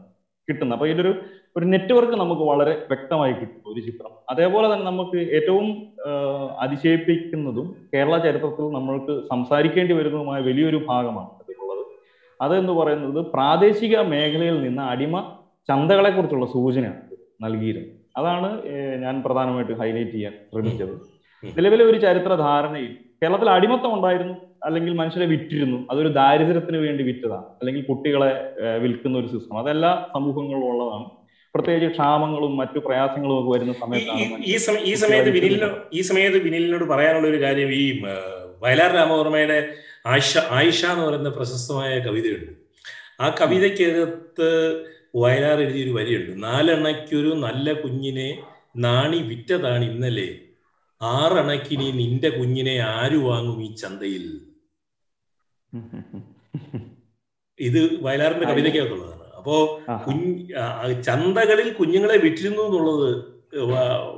കിട്ടുന്നത്. അപ്പൊ ഇതിലൊരു ഒരു നെറ്റ്വർക്ക് നമുക്ക് വളരെ വ്യക്തമായി കിട്ടും ഒരു ചിത്രം. അതേപോലെ തന്നെ നമുക്ക് ഏറ്റവും അതിശയിപ്പിക്കുന്നതും കേരള ചരിത്രത്തിൽ നമ്മൾക്ക് സംസാരിക്കേണ്ടി വരുന്നതുമായ വലിയൊരു ഭാഗമാണ് അതിലുള്ളത്. അതെന്ന് പറയുന്നത് പ്രാദേശിക മേഖലയിൽ നിന്ന് അടിമ ചന്തകളെ കുറിച്ചുള്ള സൂചന നൽകിയിരുന്നു അതാണ് ഞാൻ പ്രധാനമായിട്ട് ഹൈലൈറ്റ് ചെയ്യാൻ ശ്രമിച്ചത്. നിലവിലെ ഒരു ചരിത്ര ധാരണയിൽ കേരളത്തിൽ അടിമത്തം ഉണ്ടായിരുന്നു അല്ലെങ്കിൽ മനുഷ്യരെ വിറ്റിരുന്നു അതൊരു ദാരിദ്ര്യത്തിന് വേണ്ടി വിറ്റതാണ് അല്ലെങ്കിൽ കുട്ടികളെ വിൽക്കുന്ന ഒരു സിസ്റ്റം അതെല്ലാ സമൂഹങ്ങളിലും ഉള്ളതാണ്. പ്രത്യേകിച്ച് ക്ഷാമങ്ങളും മറ്റു പ്രയാസങ്ങളും ഒക്കെ വരുന്ന സമയത്താണ് ഈ സമയത്ത് വിനിലിനോ ഈ സമയത്ത് വിനിലിനോട് പറയാനുള്ള ഒരു കാര്യം ഈ വയലാർ രാമവർമ്മയുടെ ആയിഷ ആയിഷ എന്ന് പറയുന്ന പ്രശസ്തമായ കവിതയുണ്ട്. ആ കവിതയ്ക്കകത്ത് വയലാർ എഴുതിയൊരു വരിയുണ്ട്. നാലെണ്ണയ്ക്കൊരു നല്ല കുഞ്ഞിനെ നാണി വിറ്റതാണ് ഇന്നലെ. ആറണക്കിനി നിന്റെ കുഞ്ഞിനെ ആരു വാങ്ങും ഈ ചന്തയിൽ? ഇത് വയലാറിന്റെ കവിതയ്ക്കകത്തുള്ളതാണ്. അപ്പോ കുഞ്ഞ് ചന്തകളിൽ കുഞ്ഞുങ്ങളെ വിറ്റിരുന്നു എന്നുള്ളത്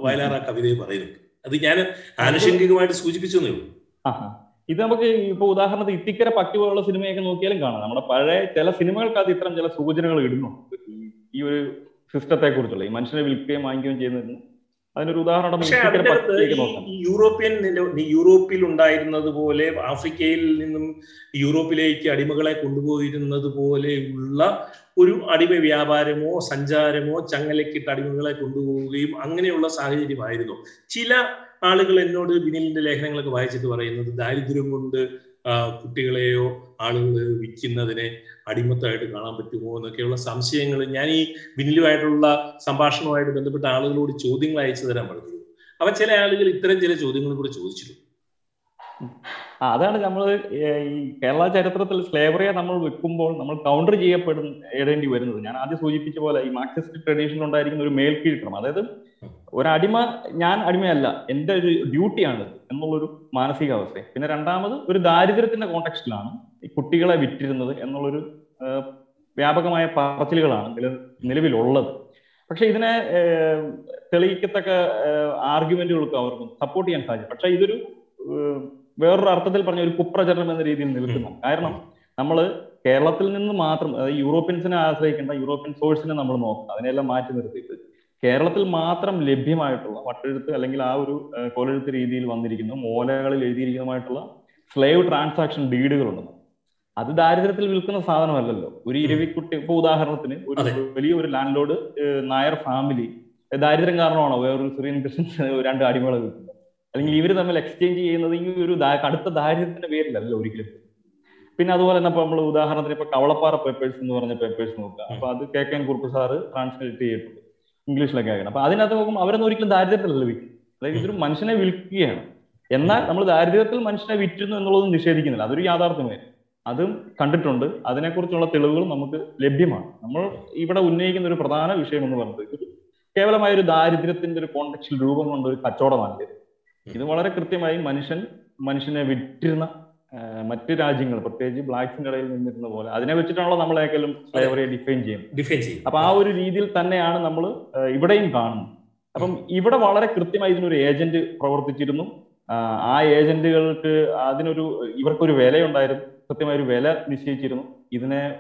വയലാർ ആ കവിതയിൽ പറയുന്നുണ്ട്. അത് ഞാൻ ആനുഷംഗികമായിട്ട് സൂചിപ്പിച്ചു ഉള്ളൂ. ഇത് നമുക്ക് ഇപ്പൊ ഉദാഹരണത്തിന് ഇത്തിക്കര പട്ടി പോലുള്ള സിനിമയൊക്കെ നോക്കിയാലും കാണാം. നമ്മുടെ പഴയ ചില സിനിമകൾക്ക് ഇത്തരം ചില സൂചനകൾ ഇടുന്നുണ്ട്. ഈ ഒരു സിസ്റ്റത്തെ കുറിച്ചുള്ള ഈ മനുഷ്യനെ വിൽക്കുകയും വാങ്ങിക്കുകയും ചെയ്യുന്നതിന് അതിനൊരു ഉദാഹരണം യൂറോപ്യൻ യൂറോപ്പിൽ ഉണ്ടായിരുന്നത് പോലെ ആഫ്രിക്കയിൽ നിന്നും യൂറോപ്പിലേക്ക് അടിമകളെ കൊണ്ടുപോയിരുന്നത് പോലെയുള്ള ഒരു അടിമ വ്യാപാരമോ സഞ്ചാരമോ ചങ്ങലക്കിട്ട് അടിമകളെ കൊണ്ടുപോവുകയും അങ്ങനെയുള്ള സാഹചര്യമായിരുന്നു. ചില ആളുകൾ എന്നോട് വിനിലിന്റെ ലേഖനങ്ങളൊക്കെ വായിച്ചിട്ട് പറയുന്നത് ദാരിദ്ര്യം കൊണ്ട് കുട്ടികളെയോ ആളുകൾ വിൽക്കുന്നതിനെ അടിമത്തമായിട്ട് കാണാൻ പറ്റുമോ എന്നൊക്കെയുള്ള സംശയങ്ങൾ ഞാൻ ഈ വിനിലുമായിട്ടുള്ള സംഭാഷണവുമായിട്ട് ബന്ധപ്പെട്ട ആളുകളോട് ചോദ്യങ്ങൾ അയച്ചു തരാൻ പറഞ്ഞു. അവ ചില ആളുകൾ ഇത്തരം ചില ചോദ്യങ്ങൾ കൂടെ ചോദിച്ചിരുന്നു അതാണ് നമ്മൾ ഈ കേരള ചരിത്രത്തിൽ സ്ലേവറിയെ നമ്മൾ വെക്കുമ്പോൾ നമ്മൾ കൗണ്ടർ ചെയ്യപ്പെടേണ്ടി വരുന്നത്. ഞാൻ ആദ്യം സൂചിപ്പിച്ച പോലെ ഈ മാർക്സിസ്റ്റ് ട്രഡീഷനിൽ ഉണ്ടായിരിക്കുന്ന ഒരു മേൽക്കീഴ്ക്രമം. അതായത് ഒരടിമ ഞാൻ അടിമയല്ല. എന്റെ ഒരു ഡ്യൂട്ടിയാണ് എന്നുള്ളൊരു മാനസികാവസ്ഥ. പിന്നെ രണ്ടാമത് ഒരു ദാരിദ്ര്യത്തിന്റെ കോണ്ടെക്സ്റ്റിലാണ് ഈ കുട്ടികളെ വിറ്റിരുന്നത് എന്നുള്ളൊരു വ്യാപകമായ പറച്ചിലുകളാണ് നിലവിലുള്ളത്. പക്ഷെ ഇതിനെ തെളിയിക്കത്തക്ക ആർഗ്യുമെന്റുകൾക്ക് അവർക്ക് സപ്പോർട്ട് ചെയ്യാൻ സാധിക്കും. പക്ഷെ ഇതൊരു വേറൊരു അർത്ഥത്തിൽ പറഞ്ഞ ഒരു കുപ്രചരണം എന്ന രീതിയിൽ നിൽക്കുന്നു. കാരണം നമ്മൾ കേരളത്തിൽ നിന്ന് മാത്രം അതായത് യൂറോപ്യൻസിനെ ആശ്രയിക്കേണ്ട യൂറോപ്യൻ സോഴ്സിനെ നമ്മൾ നോക്കണം. അതിനെല്ലാം മാറ്റി നിർത്തിയിട്ട് കേരളത്തിൽ മാത്രം ലഭ്യമായിട്ടുള്ള വട്ടെഴുത്ത് അല്ലെങ്കിൽ ആ ഒരു കോലെഴുത്ത് രീതിയിൽ വന്നിരിക്കുന്ന മോലകളിൽ എഴുതിയിരിക്കുന്നതുമായിട്ടുള്ള സ്ലേവ് ട്രാൻസാക്ഷൻ ഡീഡുകളുണ്ട് അത് ദാരിദ്ര്യത്തിൽ വിൽക്കുന്ന സാധനമല്ലല്ലോ. ഒരു ഇരവിക്കുട്ടി ഇപ്പൊ ഉദാഹരണത്തിന് ഒരു വലിയ ഒരു ലാൻഡ് ലോഡ് നായർ ഫാമിലി ദാരിദ്ര്യം കാരണമാണോ? വേറൊരു സിറിയൻ ക്രിസ്ത്യൻസ് രണ്ട് അടിമകളെ വിൽക്കുന്നത് അല്ലെങ്കിൽ ഇവർ തമ്മിൽ എക്സ്ചേഞ്ച് ചെയ്യുന്നത് ഈ ഒരു കടുത്ത ദാരിദ്ര്യത്തിന്റെ പേരിലല്ല ഒരിക്കലും. പിന്നെ അതുപോലെ തന്നെ ഇപ്പൊ നമ്മൾ ഉദാഹരണത്തിന് ഇപ്പൊ കവളപ്പാറ പേപ്പേഴ്സ് എന്ന് പറഞ്ഞ പേപ്പേഴ്സ് നോക്കുക. അപ്പൊ അത് K K Kurup sir translate ചെയ്തിട്ടുണ്ട്. ഇംഗ്ലീഷിലൊക്കെ ആക്കണം അപ്പൊ അതിനകത്ത് നോക്കുമ്പോൾ അവരൊന്നും ഒരിക്കലും ദാരിദ്ര്യത്തിലല്ല വിൽക്കും അതായത് ഇതൊരു മനുഷ്യനെ വിൽക്കുകയാണ്. എന്നാൽ നമ്മൾ ദാരിദ്ര്യത്തിൽ മനുഷ്യനെ വിറ്റുന്നു എന്നുള്ളത് നിഷേധിക്കുന്നില്ല. അതൊരു യാഥാർത്ഥ്യമേ അതും കണ്ടിട്ടുണ്ട്. അതിനെക്കുറിച്ചുള്ള തെളിവുകൾ നമുക്ക് ലഭ്യമാണ്. നമ്മൾ ഇവിടെ ഉന്നയിക്കുന്ന ഒരു പ്രധാന വിഷയം എന്ന് പറയുന്നത് കേവലമായ ഒരു ദാരിദ്ര്യത്തിന്റെ ഒരു കോണ്ടക്സിൽ രൂപം കൊണ്ട ഒരു കച്ചവടമാണ് ഇത് വളരെ കൃത്യമായി മനുഷ്യൻ മനുഷ്യനെ വിറ്റിരുന്ന മറ്റ് രാജ്യങ്ങൾ പ്രത്യേകിച്ച് ബ്ലാക്സിന്റെ ഇടയിൽ നിന്നിരുന്ന പോലെ അതിനെ വെച്ചിട്ടാണല്ലോ നമ്മളേക്കാളും സ്ലേവറിയെ ഡിഫൈൻ ചെയ്യും ഡിഫൈൻ ചെയ്യും അപ്പൊ ആ ഒരു രീതിയിൽ തന്നെയാണ് നമ്മൾ ഇവിടെയും കാണുന്നത്. അപ്പം ഇവിടെ വളരെ കൃത്യമായി ഇതിനൊരു ഏജന്റ് പ്രവർത്തിച്ചിരുന്നു. ആ ഏജന്റുകൾക്ക് അതിനൊരു ഇവർക്കൊരു വിലയുണ്ടായിരുന്നു. കൃത്യമായ ഒരു വില നിശ്ചയിച്ചിരുന്നു. ഇതിനെ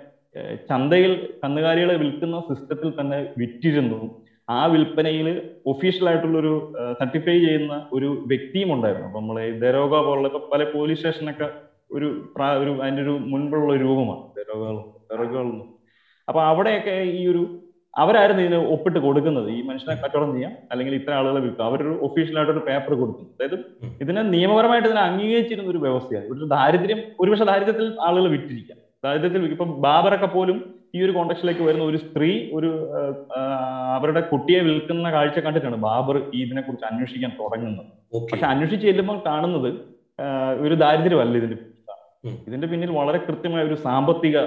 ചന്തയിൽ കന്നുകാലികളെ വിൽക്കുന്ന സിസ്റ്റത്തിൽ തന്നെ വിറ്റിരുന്നു. ആ വിൽപ്പനയിൽ ഒഫീഷ്യൽ ആയിട്ടുള്ള ഒരു സർട്ടിഫൈ ചെയ്യുന്ന ഒരു വ്യക്തിയും ഉണ്ടായിരുന്നു. അപ്പൊ നമ്മളെ ദരോഗ പോലുള്ള പല പോലീസ് സ്റ്റേഷനൊക്കെ ഒരു ഒരു അതിന്റെ ഒരു മുൻപുള്ള രൂപമാണ്. ദരോഗകളും അപ്പൊ അവിടെയൊക്കെ ഈ ഒരു അവരായിരുന്നു ഇതിന് ഒപ്പിട്ട് കൊടുക്കുന്നത്. ഈ മനുഷ്യനെ കച്ചവടം ചെയ്യാം അല്ലെങ്കിൽ ഇത്ര ആളുകളെ വിൽക്കാം അവരൊരു ഒഫീഷ്യലായിട്ട് ഒരു പേപ്പർ കൊടുക്കും അതായത് ഇതിനെ നിയമപരമായിട്ട് ഇതിനെ അംഗീകരിച്ചിരുന്ന ഒരു വ്യവസ്ഥയാണ്. ഒരു ദാരിദ്ര്യം ഒരുപക്ഷെ ദാരിദ്ര്യത്തിൽ ആളുകൾ വിറ്റിരിക്കാം. ദാരിദ്ര്യത്തിൽ ഇപ്പൊ ബാബറൊക്കെ പോലും ഈ ഒരു കോണ്ടക്സ്റ്റിലേക്ക് വരുന്ന ഒരു സ്ത്രീ ഒരു അവരുടെ കുട്ടിയെ വിൽക്കുന്ന കാഴ്ച കണ്ടിട്ടാണ് ബാബർ ഇതിനെ കുറിച്ച് അന്വേഷിക്കാൻ തുടങ്ങുന്നത്. പക്ഷെ അന്വേഷിച്ച് ചെല്ലുമ്പോൾ കാണുന്നത് ഒരു ദാരിദ്ര്യമല്ല ഇതിന്റെ ഇതിന്റെ പിന്നിൽ വളരെ കൃത്യമായ ഒരു സാമ്പത്തിക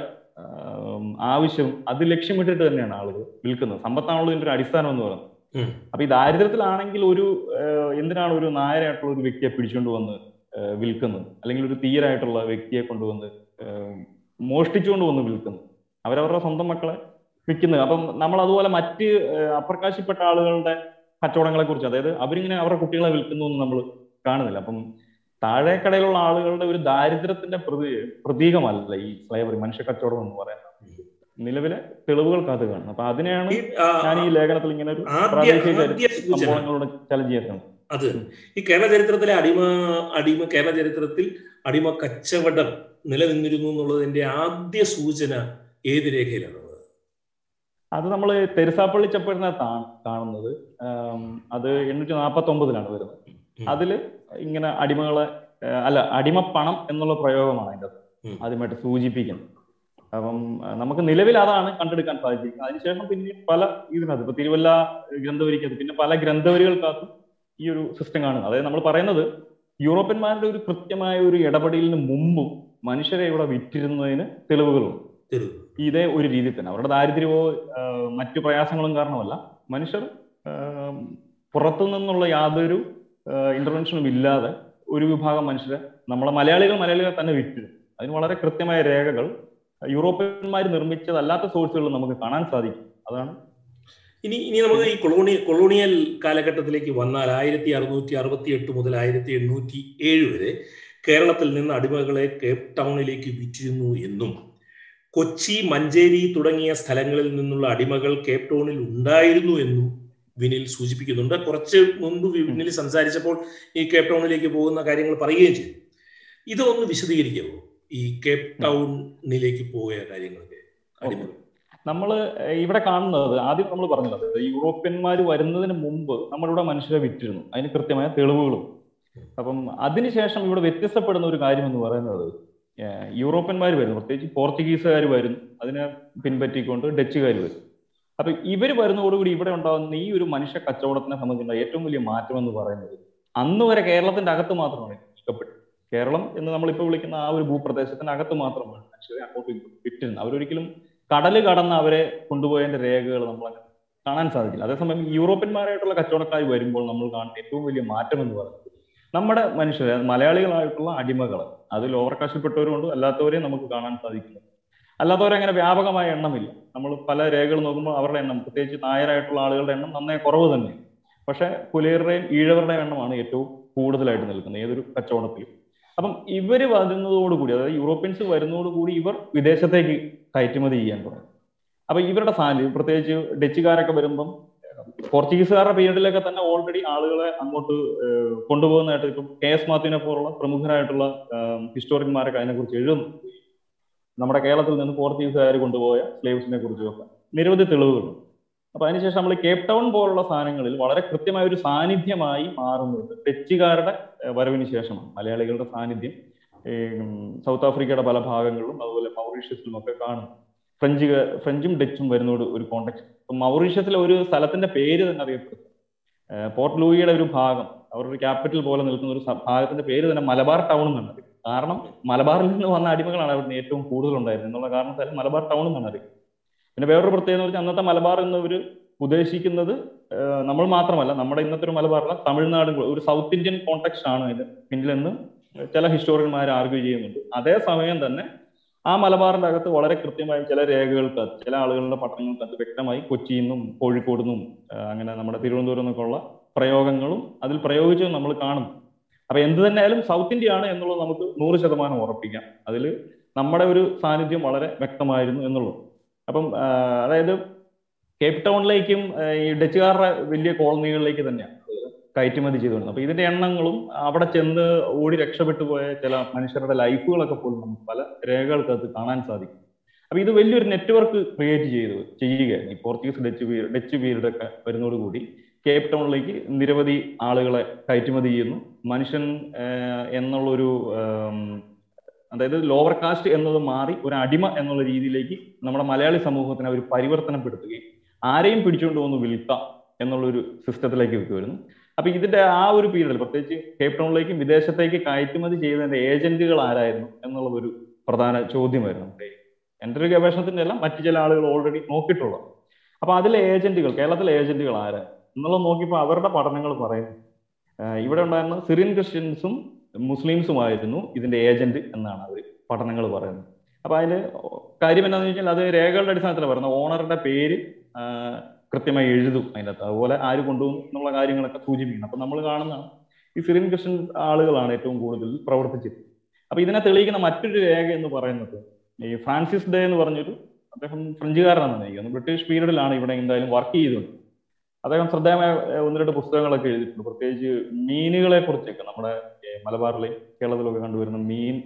ആവശ്യം അത് ലക്ഷ്യമിട്ടിട്ട് തന്നെയാണ് ആളുകൾ വിൽക്കുന്നത്. സമ്പത്താണല്ലോ ഇതിന്റെ ഒരു അടിസ്ഥാനം എന്ന് പറയുന്നത്. അപ്പൊ ഈ ദാരിദ്ര്യത്തിലാണെങ്കിൽ ഒരു എന്തിനാണ് ഒരു നായരായിട്ടുള്ള ഒരു വ്യക്തിയെ പിടിച്ചുകൊണ്ട് വന്ന് വിൽക്കുന്നത്? അല്ലെങ്കിൽ ഒരു തീയരായിട്ടുള്ള വ്യക്തിയെ കൊണ്ടുവന്ന് മോഷ്ടിച്ചുകൊണ്ട് വന്ന് വിൽക്കുന്നത്? അവരവരുടെ സ്വന്തം മക്കളെ വിൽക്കുന്നത്. അപ്പം നമ്മൾ അതുപോലെ മറ്റ് അപ്രകാശിപ്പെട്ട ആളുകളുടെ കച്ചവടങ്ങളെ കുറിച്ച് അതായത് അവരിങ്ങനെ അവരുടെ കുട്ടികളെ വിൽക്കുന്നു എന്ന് നമ്മൾ കാണുന്നില്ല. അപ്പം താഴേക്കടയിലുള്ള ആളുകളുടെ ഒരു ദാരിദ്ര്യത്തിന്റെ പ്രതി പ്രതീകമല്ല ഈ സ്ലേവറി മനുഷ്യ കച്ചവടം എന്ന് പറയുന്നത്. നിലവിലെ തെളിവുകൾക്ക് അത് കാണുന്നത് അപ്പൊ അതിനെയാണ് ഞാൻ ഈ ലേഖനത്തിൽ ഇങ്ങനെ ഒരു പ്രാദേശിക സംഭവങ്ങളോട് ചലഞ്ച് ചെയ്യുന്നത് അത് ഈ കേരള ചരിത്രത്തിലെ അടിമ അടിമ കേരള ചരിത്രത്തിൽ അടിമ കച്ചവടം നിലനിന്നിരുന്നു എന്നുള്ളതിന്റെ ആദ്യ സൂചന ഏത് രേഖയിലാണ് അത് നമ്മൾ തെരുസാപ്പള്ളി ചപ്പഴിനകത്താണ് കാണുന്നത്. അത് എണ്ണൂറ്റി നാൽപ്പത്തി ഒമ്പതിലാണ് വരുന്നത് അതിൽ ഇങ്ങനെ അടിമകളെ അല്ല അടിമ പണം എന്നുള്ള പ്രയോഗമാണ് അതിന്റെ ആദ്യമായിട്ട് സൂചിപ്പിക്കുന്നത്. അപ്പം നമുക്ക് നിലവിൽ അതാണ് കണ്ടെടുക്കാൻ സാധിച്ചിരിക്കുന്നത്. അതിനുശേഷം പിന്നെ പല ഇതിനകത്ത് ഇപ്പൊ തിരുവല്ല ഗ്രന്ഥവരിക്കകത്ത് പിന്നെ പല ഗ്രന്ഥവരികൾക്കകത്തും ഈ ഒരു സിസ്റ്റം കാണുന്നത്. അതായത് നമ്മൾ പറയുന്നത് യൂറോപ്യന്മാരുടെ ഒരു കൃത്യമായ ഒരു ഇടപെടലിന് മുമ്പും മനുഷ്യരെ ഇവിടെ വിറ്റിരുന്നതിന് തെളിവുകളുണ്ട്. ഇതേ ഒരു രീതിയിൽ തന്നെ. അവരുടെ ദാരിദ്ര്യമോ മറ്റു പ്രയാസങ്ങളും കാരണമല്ല. മനുഷ്യർ പുറത്തു നിന്നുള്ള യാതൊരു ഇന്റർവെൻഷനും ഇല്ലാതെ ഒരു വിഭാഗം മനുഷ്യരെ നമ്മളെ മലയാളികൾ മലയാളികൾ തന്നെ വിറ്റു അതിന് വളരെ കൃത്യമായ രേഖകൾ യൂറോപ്യന്മാർ നിർമ്മിച്ചതല്ലാത്ത സോഴ്സുകൾ നമുക്ക് കാണാൻ സാധിക്കും. അതാണ്. ഇനി ഇനി നമുക്ക് ഈ കൊളോണി കൊളോണിയൽ കാലഘട്ടത്തിലേക്ക് വന്നാൽ ആയിരത്തി അറുന്നൂറ്റി അറുപത്തി എട്ട് മുതൽ ആയിരത്തി എണ്ണൂറ്റി ഏഴ് വരെ കേരളത്തിൽ നിന്ന് അടിമകളെ കേപ്പ് ടൗണിലേക്ക് വിറ്റിരുന്നു എന്നും കൊച്ചി മഞ്ചേരി തുടങ്ങിയ സ്ഥലങ്ങളിൽ നിന്നുള്ള അടിമകൾ കേപ് ടൗണിൽ ഉണ്ടായിരുന്നു എന്നും വിനിൽ സൂചിപ്പിക്കുന്നുണ്ട്. കുറച്ച് മുൻപ് വിനിൽ സംസാരിച്ചപ്പോൾ ഈ കേപ് ടൗണിലേക്ക് പോകുന്ന കാര്യങ്ങൾ പറയുകയും ചെയ്തു. ഇതൊന്ന് വിശദീകരിക്കാമോ ഈ കേപ് ടൗണിലേക്ക് പോയ കാര്യങ്ങളൊക്കെ അടിമകൾ. നമ്മൾ ഇവിടെ കാണുന്നത് ആദ്യം നമ്മൾ പറഞ്ഞത് യൂറോപ്യന്മാർ വരുന്നതിന് മുമ്പ് നമ്മളിവിടെ മനുഷ്യരെ വിറ്റിരുന്നു. അതിന് കൃത്യമായ തെളിവുകളും. അപ്പം അതിനുശേഷം ഇവിടെ വ്യത്യസ്തപ്പെടുന്ന ഒരു കാര്യം എന്ന് പറയുന്നത് യൂറോപ്യന്മാർ വരുന്നു. പ്രത്യേകിച്ച് പോർച്ചുഗീസുകാർ വരുന്നു. അതിനെ പിൻപറ്റിക്കൊണ്ട് ഡച്ചുകാർ വരും അപ്പൊ ഇവർ വരുന്നതോടുകൂടി ഇവിടെ ഉണ്ടാകുന്ന ഈ ഒരു മനുഷ്യ കച്ചവടത്തിനെ സംബന്ധിച്ചുള്ള ഏറ്റവും വലിയ മാറ്റം എന്ന് പറയുന്നത് അന്ന് വരെ കേരളത്തിന്റെ അകത്ത് മാത്രമാണ് ഇഷ്ടപ്പെട്ടു കേരളം എന്ന് നമ്മളിപ്പോൾ വിളിക്കുന്ന ആ ഒരു ഭൂപ്രദേശത്തിന്റെ അകത്ത് മാത്രമാണ് മനുഷ്യരെ അങ്ങോട്ട് വിറ്റിരുന്നത്. അവരൊരിക്കലും കടൽ കടന്ന് അവരെ കൊണ്ടുപോയതിന്റെ രേഖകൾ നമ്മൾ കാണാൻ സാധിക്കില്ല. അതേസമയം യൂറോപ്യന്മാരായിട്ടുള്ള കച്ചവടക്കാർ വരുമ്പോൾ നമ്മൾ കാണുന്ന ഏറ്റവും വലിയ മാറ്റം എന്ന് പറയുന്നത് നമ്മുടെ മനുഷ്യർ മലയാളികളായിട്ടുള്ള അടിമകൾ അതിൽ ഓവർ കാശിൽപ്പെട്ടവരുണ്ട് അല്ലാത്തവരെയും നമുക്ക് കാണാൻ സാധിക്കുന്നു അല്ലാത്തവരെ അങ്ങനെ വ്യാപകമായ എണ്ണമില്ല. നമ്മൾ പല രേഖകൾ നോക്കുമ്പോൾ അവരുടെ എണ്ണം പ്രത്യേകിച്ച് നായരായിട്ടുള്ള ആളുകളുടെ എണ്ണം നന്നേ കുറവ് തന്നെ. പക്ഷെ പുലയരുടെയും ഈഴവരുടെയും എണ്ണമാണ് ഏറ്റവും കൂടുതലായിട്ട് നിൽക്കുന്നത് ഏതൊരു കച്ചവടത്തിലും. അപ്പം ഇവർ വരുന്നതോടുകൂടി അതായത് യൂറോപ്യൻസ് വരുന്നതോടുകൂടി ഇവർ വിദേശത്തേക്ക് കയറ്റുമതി ചെയ്യാൻ തുടങ്ങി. അപ്പൊ ഇവരുടെ സാന്നിധ്യം പ്രത്യേകിച്ച് ഡച്ചുകാരൊക്കെ വരുമ്പം പോർച്ചുഗീസുകാരുടെ പീരീഡിലൊക്കെ തന്നെ ഓൾറെഡി ആളുകളെ അങ്ങോട്ട് കൊണ്ടുപോകുന്നതായിട്ട് ഇപ്പം കെ എസ് മാത്യുവിനെ പോലുള്ള പ്രമുഖരായിട്ടുള്ള ഹിസ്റ്റോറിയന്മാരൊക്കെ അതിനെക്കുറിച്ച് എഴുതുന്നു. നമ്മുടെ കേരളത്തിൽ നിന്ന് പോർച്ചുഗീസുകാർ കൊണ്ടുപോയ സ്ലേവ്സിനെ കുറിച്ചൊക്കെ. നിരവധി തെളിവുകളുണ്ട് അപ്പൊ അതിനുശേഷം നമ്മൾ കേപ് ടൗൺ പോലുള്ള സാധനങ്ങളിൽ വളരെ കൃത്യമായ ഒരു സാന്നിധ്യമായി മാറുന്നത് ഡച്ചുകാരുടെ വരവിന് ശേഷമാണ്. മലയാളികളുടെ സാന്നിധ്യം സൗത്ത് ആഫ്രിക്കയുടെ പല ഭാഗങ്ങളിലും അതുപോലെ മൗറീഷ്യസിലും ഒക്കെ കാണും ഫ്രഞ്ച് ഫ്രഞ്ചും ഡച്ചും വരുന്നോട് ഒരു കോണ്ടക്ട് മൗറീഷ്യസിലെ ഒരു സ്ഥലത്തിന്റെ പേര് തന്നെ അറിയപ്പെടും. പോർട്ട് ലൂയിയുടെ ഒരു ഭാഗം. അവരുടെ ക്യാപിറ്റൽ പോലെ നിൽക്കുന്ന ഒരു ഭാഗത്തിന്റെ പേര് തന്നെ മലബാർ ടൗൺ എന്നാണ് കാരണം മലബാറിൽ നിന്ന് വന്ന അടിമകളാണ് അവിടുന്ന് ഏറ്റവും കൂടുതൽ ഉണ്ടായിരുന്നത് എന്നുള്ള കാരണത്താൽ മലബാർ ടൗൺ എന്നാണ് അറിയുന്നത് പിന്നെ വേറൊരു പ്രത്യേകത എന്ന് വെച്ചാൽ അന്നത്തെ മലബാർ എന്നവർ ഉദ്ദേശിക്കുന്നത് നമ്മൾ മാത്രമല്ല നമ്മുടെ ഇന്നത്തെ ഒരു മലബാറിലെ തമിഴ്നാട് ഒരു സൗത്ത് ഇന്ത്യൻ കോൺടെക്സ്റ്റ് ആണ് ഇത് പിന്നിലെന്ന് ചില ഹിസ്റ്റോറിയന്മാർ ആർഗ്യൂ ചെയ്യുന്നുണ്ട്. അതേസമയം തന്നെ ആ മലബാറിന്റെ അകത്ത് വളരെ കൃത്യമായി ചില രേഖകൾക്ക് ചില ആളുകളുടെ പട്ടണങ്ങൾക്കകത്ത് വ്യക്തമായി കൊച്ചിയിൽ നിന്നും കോഴിക്കോട് നിന്നും അങ്ങനെ നമ്മുടെ തിരുവനന്തപുരം നിന്നൊക്കെയുള്ള പ്രയോഗങ്ങളും അതിൽ പ്രയോഗിച്ചത് നമ്മൾ കാണും. അപ്പൊ എന്ത് തന്നെയായാലും സൗത്ത് ഇന്ത്യ ആണ് എന്നുള്ളത് നമുക്ക് നൂറ് ശതമാനം ഉറപ്പിക്കാം. അതിൽ നമ്മുടെ ഒരു സാന്നിധ്യം വളരെ വ്യക്തമായിരുന്നു എന്നുള്ളത്. അപ്പം അതായത് കേപ്പ് ടൗണിലേക്കും ഈ ഡച്ചുകാരുടെ വലിയ കോളനികളിലേക്ക് തന്നെയാണ്. കയറ്റുമതി ചെയ്തുകൊണ്ട് അപ്പൊ ഇതിന്റെ എണ്ണങ്ങളും അവിടെ ചെന്ന് ഓടി രക്ഷപ്പെട്ടു പോയ ചില മനുഷ്യരുടെ ലൈഫുകളൊക്കെ പോലും നമുക്ക് പല രേഖകൾക്കകത്ത് കാണാൻ സാധിക്കും. അപ്പൊ ഇത് വലിയൊരു നെറ്റ്വർക്ക് ക്രിയേറ്റ് ചെയ്തു ചെയ്യുകയാണ് ഈ പോർച്ചുഗീസ് ഡച്ച് ഡച്ച് പീരീഡ് ഒക്കെ വരുന്നതോടുകൂടി കേപ്പ് ടൗണിലേക്ക് നിരവധി ആളുകളെ കയറ്റുമതി ചെയ്യുന്നു. മനുഷ്യൻ എന്നുള്ളൊരു അതായത് ലോവർ കാസ്റ്റ് എന്നത് മാറി ഒരു അടിമ എന്നുള്ള രീതിയിലേക്ക് നമ്മുടെ മലയാളി സമൂഹത്തിനെ അവർ പരിവർത്തനപ്പെടുത്തുകയും ആരെയും പിടിച്ചുകൊണ്ട് വന്ന് വിൽക്കാം എന്നുള്ളൊരു സിസ്റ്റത്തിലേക്ക് വരുന്നു അപ്പൊ ഇതിന്റെ ആ ഒരു പീരീഡിൽ പ്രത്യേകിച്ച് കേപ്പ് ടൗണിലേക്കും വിദേശത്തേക്ക് കയറ്റുമതി ചെയ്തതിന്റെ ഏജന്റുകൾ ആരായിരുന്നു എന്നുള്ള ഒരു പ്രധാന ചോദ്യമായിരുന്നു. നമ്മുടെ എന്റെ ഒരു ഗവേഷണത്തിന്റെ എല്ലാം മറ്റു ചില ആളുകൾ ഓൾറെഡി നോക്കിയിട്ടുള്ളത്. അപ്പൊ അതിലെ ഏജന്റുകൾ കേരളത്തിലെ ഏജന്റുകൾ ആരായിരുന്നു എന്നുള്ളത് നോക്കിയപ്പോൾ അവരുടെ പഠനങ്ങൾ പറയുന്നു ഇവിടെ ഉണ്ടായിരുന്ന സിറിയൻ ക്രിസ്ത്യൻസും മുസ്ലിംസുമായിരുന്നു ഇതിന്റെ ഏജന്റ് എന്നാണ് അവർ പഠനങ്ങൾ പറയുന്നത്. അപ്പൊ അതിന് കാര്യം എന്താണെന്ന് വെച്ചാൽ അത് രേഖകളുടെ അടിസ്ഥാനത്തിൽ പറയുന്നത്. ഓണറുടെ പേര് കൃത്യമായി എഴുതും അതിനകത്ത്. അതുപോലെ ആര് കൊണ്ടുപോകും എന്നുള്ള കാര്യങ്ങളൊക്കെ സൂചിപ്പിക്കണം. അപ്പൊ നമ്മൾ കാണുന്ന ഈ സിറിയൻ ക്രിസ്ത്യൻ ആളുകളാണ് ഏറ്റവും കൂടുതൽ പ്രവർത്തിച്ചത്. അപ്പൊ ഇതിനെ തെളിയിക്കുന്ന മറ്റൊരു രേഖ എന്ന് പറയുന്നത് ഈ ഫ്രാൻസിസ് ഡേ എന്ന് പറഞ്ഞൊരു അദ്ദേഹം ഫ്രഞ്ചുകാരനാണെന്ന് എനിക്കൊന്ന് ബ്രിട്ടീഷ് പീരീഡിലാണ് ഇവിടെ എന്തായാലും വർക്ക് ചെയ്തത്. അദ്ദേഹം ശ്രദ്ധേയമായ ഒന്ന് രണ്ട് പുസ്തകങ്ങളൊക്കെ എഴുതിയിട്ടുണ്ട്. പ്രത്യേകിച്ച് മീനുകളെ കുറിച്ചൊക്കെ നമ്മുടെ മലബാറിലെ കേരളത്തിലൊക്കെ കണ്ടുവരുന്ന മീൻ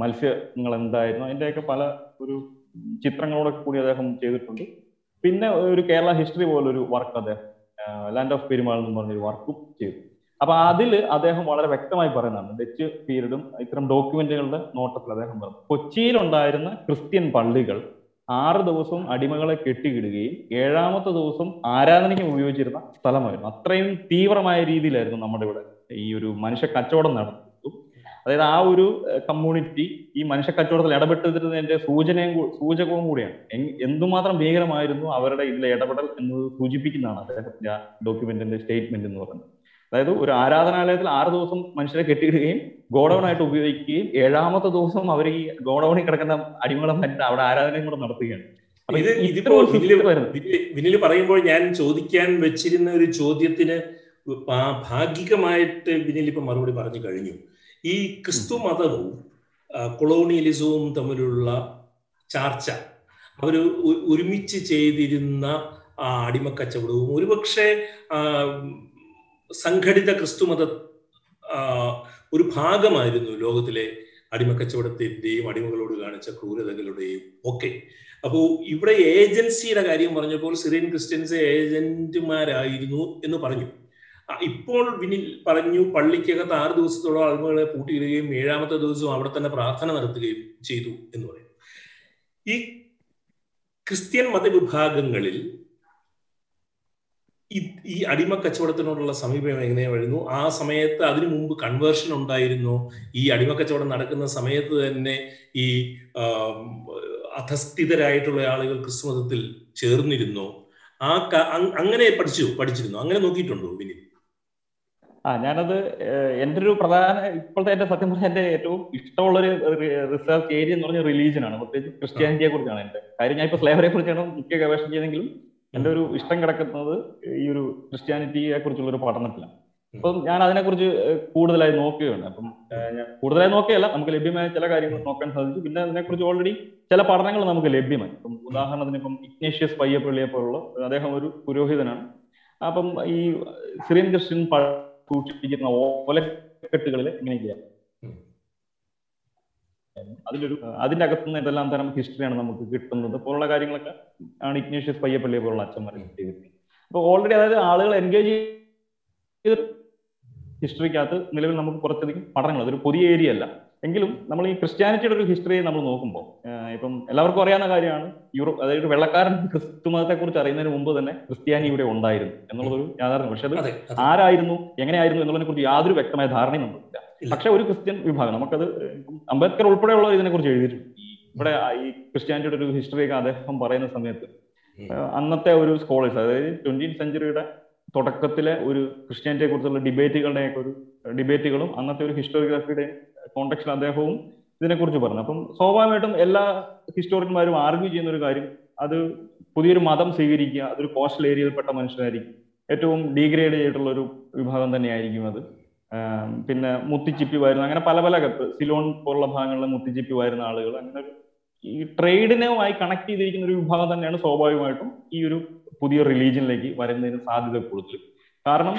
മത്സ്യങ്ങൾ എന്തായിരുന്നു അതിന്റെയൊക്കെ പല ഒരു ചിത്രങ്ങളോടൊക്കെ കൂടി അദ്ദേഹം ചെയ്തിട്ടുണ്ട്. പിന്നെ ഒരു കേരള ഹിസ്റ്ററി പോലൊരു വർക്ക് അദ്ദേഹം ലാൻഡ് ഓഫ് പെരുമാൾ എന്ന് പറഞ്ഞൊരു വർക്കും ചെയ്തു. അപ്പൊ അതിൽ അദ്ദേഹം വളരെ വ്യക്തമായി പറയുന്നതാണ് ഡച്ച് പീരീഡും ഇത്തരം ഡോക്യുമെന്റുകളുടെ നോട്ടത്തിൽ അദ്ദേഹം പറഞ്ഞു കൊച്ചിയിലുണ്ടായിരുന്ന ക്രിസ്ത്യൻ പള്ളികൾ ആറ് ദിവസവും അടിമകളെ കെട്ടിയിടുകയും ഏഴാമത്തെ ദിവസം ആരാധനയ്ക്ക് ഉപയോഗിച്ചിരുന്ന സ്ഥലമായിരുന്നു. അത്രയും തീവ്രമായ രീതിയിലായിരുന്നു നമ്മുടെ ഇവിടെ ഈ ഒരു മനുഷ്യ കച്ചവടം നടന്നത്. അതായത് ആ ഒരു കമ്മ്യൂണിറ്റി ഈ മനുഷ്യ കച്ചവടത്തിൽ ഇടപെട്ടിരുന്നതിന്റെ സൂചനയും സൂചകവും കൂടിയാണ്. എന്തുമാത്രം ഭീകരമായിരുന്നു അവരുടെ ഇതിലെ ഇടപെടൽ എന്ന് സൂചിപ്പിക്കുന്നതാണ് അദ്ദേഹത്തിന്റെ ആ ഡോക്യുമെന്റിന്റെ സ്റ്റേറ്റ്മെന്റ് എന്ന് പറയുന്നത്. അതായത് ഒരു ആരാധനാലയത്തിൽ ആറ് ദിവസം മനുഷ്യരെ കെട്ടിയിടുകയും ഗോഡൗണായിട്ട് ഉപയോഗിക്കുകയും ഏഴാമത്തെ ദിവസം അവർ ഈ ഗോഡൌണിൽ കിടക്കുന്ന അടിമകളെ മറ്റേ അവിടെ ആരാധനയും കൂടെ നടത്തുകയാണ്. ഇത് ഇതിപ്പോ വിനിൽ പറയുമ്പോൾ ഞാൻ ചോദിക്കാൻ വെച്ചിരുന്ന ഒരു ചോദ്യത്തിന് ഭാഗികമായിട്ട് വിനിൽ ഇപ്പൊ മറുപടി പറഞ്ഞു കഴിഞ്ഞു. ഈ ക്രിസ്തു മതവും കൊളോണിയലിസവും തമ്മിലുള്ള ചാർച്ച അവർ ഒരുമിച്ച് ചെയ്തിരുന്ന ആ അടിമക്കച്ചവടവും ഒരുപക്ഷെ സംഘടിത ക്രിസ്തുമത ഒരു ഭാഗമായിരുന്നു ലോകത്തിലെ അടിമക്കച്ചവടത്തിന്റെയും അടിമകളോട് കാണിച്ച ക്രൂരതകളുടെയും ഒക്കെ. അപ്പോൾ ഇവിടെ ഏജൻസിയുടെ കാര്യം പറഞ്ഞപ്പോൾ സിറിയൻ ക്രിസ്ത്യൻസ് ഏജന്റുമാരായിരുന്നു എന്ന് പറഞ്ഞു. ഇപ്പോൾ വിനിൽ പറഞ്ഞു പള്ളിക്കകത്ത് ആറ് ദിവസത്തോളം ആളുകളെ പൂട്ടിയിടുകയും ഏഴാമത്തെ ദിവസവും അവിടെ തന്നെ പ്രാർത്ഥന നടത്തുകയും ചെയ്തു എന്ന് പറയും ഈ ക്രിസ്ത്യൻ മതവിഭാഗങ്ങളിൽ ഈ അടിമ കച്ചവടത്തിനോടുള്ള സമീപനം എങ്ങനെയായിരുന്നു ആ സമയത്ത് അതിനു മുമ്പ് കൺവേർഷൻ ഉണ്ടായിരുന്നു. ഈ അടിമ കച്ചവടം നടക്കുന്ന സമയത്ത് തന്നെ ഈ അധസ്ഥിതരായിട്ടുള്ള ആളുകൾ ക്രിസ്തുമതത്തിൽ ചേർന്നിരുന്നു. ആ അങ്ങനെ പഠിച്ചു പഠിച്ചിരുന്നു. അങ്ങനെ നോക്കിയിട്ടുണ്ടോ വിനിൽ ആ ഞാനത് എന്റെ ഒരു പ്രധാന ഇപ്പോഴത്തെ എന്റെ സത്യം പറഞ്ഞാൽ എന്റെ ഏറ്റവും ഇഷ്ടമുള്ള ഒരു റിസർച്ച് ഏരിയ എന്ന് പറഞ്ഞ റിലീജിയൻ ആണ്. പ്രത്യേകിച്ച് ക്രിസ്ത്യാനിറ്റിയെ കുറിച്ചാണ് എന്റെ കാര്യം. ഞാൻ ഇപ്പൊ സ്ലേവറിയെ കുറിച്ചാണ് മുഖ്യ ഗവേഷണം ചെയ്തെങ്കിലും എന്റെ ഒരു ഇഷ്ടം കിടക്കുന്നത് ഈ ഒരു ക്രിസ്ത്യാനിറ്റിയെ കുറിച്ചുള്ള ഒരു പഠനത്തിലാണ്. അപ്പം ഞാൻ അതിനെക്കുറിച്ച് കൂടുതലായി നോക്കുകയാണ്. അപ്പം കൂടുതലായി നോക്കിയല്ല നമുക്ക് ലഭ്യമായ ചില കാര്യങ്ങൾ നോക്കാൻ സാധിച്ചു. പിന്നെ അതിനെക്കുറിച്ച് ഓൾറെഡി ചില പഠനങ്ങൾ നമുക്ക് ലഭ്യമായി. ഇപ്പം ഉദാഹരണത്തിന് ഇപ്പം ഇഗ്നേഷ്യസ് പയ്യപ്പള്ളിയെ പോലുള്ള അദ്ദേഹം ഒരു പുരോഹിതനാണ്. അപ്പം ഈ സിറിയൻ ക്രിസ്ത്യൻ സൂക്ഷിപ്പിക്കുന്ന ഓലക്കെട്ടുകളിൽ ഇങ്ങനെ ചെയ്യാം അതിലൊരു അതിന്റെ അകത്തുനിന്ന് എന്തെല്ലാം തരം ഹിസ്റ്ററിയാണ് നമുക്ക് കിട്ടുന്നത്. പോലുള്ള കാര്യങ്ങളൊക്കെ ആണ് ഇഗ്നേഷ്യസ് പയ്യപ്പള്ളിയെ പോലുള്ള അച്ഛന്മാർ ചെയ്തിരിക്കുന്നത്. അപ്പൊ ഓൾറെഡി അതായത് ആളുകൾ എൻഗേജ് ചെയ്ത് ഹിസ്റ്ററിക്കകത്ത് നിലവിൽ നമുക്ക് കുറച്ചധികം പഠനങ്ങൾ അതൊരു പുതിയ ഏരിയ അല്ല. എങ്കിലും നമ്മൾ ഈ ക്രിസ്ത്യാനിറ്റിയുടെ ഒരു ഹിസ്റ്ററി നമ്മൾ നോക്കുമ്പോൾ ഇപ്പം എല്ലാവർക്കും അറിയാവുന്ന കാര്യമാണ്. യൂറോപ്പ് അതായത് വെള്ളക്കാരൻ ക്രിസ്തു മതത്തെ കുറിച്ച് അറിയുന്നതിന് മുമ്പ് തന്നെ ക്രിസ്ത്യാനി ഇവിടെ ഉണ്ടായിരുന്നു എന്നുള്ളതൊരു യാഥാർത്ഥ്യം. പക്ഷെ അത് ആരായിരുന്നു എങ്ങനെയായിരുന്നു എന്നുള്ളതിനെ കുറിച്ച് യാതൊരു വ്യക്തമായ ധാരണയും നമുക്കില്ല പക്ഷെ ഒരു ക്രിസ്ത്യൻ വിഭാഗം നമുക്കത് അംബേദ്കർ ഉൾപ്പെടെയുള്ളവർ ഇതിനെ കുറിച്ച് എഴുതിയിട്ടുണ്ട് ഇവിടെ ഈ ക്രിസ്ത്യാനിറ്റിയുടെ ഒരു ഹിസ്റ്ററി ഒക്കെ അദ്ദേഹം പറയുന്ന സമയത്ത് അന്നത്തെ ഒരു സ്കോളേഴ്സ് അതായത് ട്വന്റി സെഞ്ചുറിയുടെ തുടക്കത്തിലെ ഒരു ക്രിസ്ത്യാനിറ്റിയെ കുറിച്ചുള്ള ഡിബേറ്റുകളുടെയൊക്കെ ഒരു ഡിബേറ്റുകളും അന്നത്തെ ഒരു ഹിസ്റ്റോറിയോഗ്രഫിയുടെയും കോണ്ടക്സ്റ്റിൽ അദ്ദേഹവും ഇതിനെക്കുറിച്ച് പറഞ്ഞു. അപ്പം സ്വാഭാവികമായിട്ടും എല്ലാ ഹിസ്റ്റോറിയന്മാരും ആർഗ്യൂ ചെയ്യുന്ന ഒരു കാര്യം അത് പുതിയൊരു മതം സ്വീകരിക്കുക അതൊരു കോസ്റ്റൽ ഏരിയയിൽപ്പെട്ട മനുഷ്യരായിരിക്കും. ഏറ്റവും ഡീഗ്രേഡ് ചെയ്തിട്ടുള്ള ഒരു വിഭാഗം തന്നെയായിരിക്കും അത്. പിന്നെ മുത്തിച്ചിപ്പി വരുന്ന അങ്ങനെ പല പല കത്ത് സിലോൺ പോലുള്ള ഭാഗങ്ങളിൽ മുത്തിച്ചിപ്പി വരുന്ന ആളുകൾ അങ്ങനെ ഈ ട്രേഡിനുമായി കണക്ട് ചെയ്തിരിക്കുന്ന ഒരു വിഭാഗം തന്നെയാണ് സ്വാഭാവികമായിട്ടും ഈ ഒരു പുതിയ റിലീജിയനിലേക്ക് വരുന്നതിന് സാധ്യത കൂടുതൽ കാരണം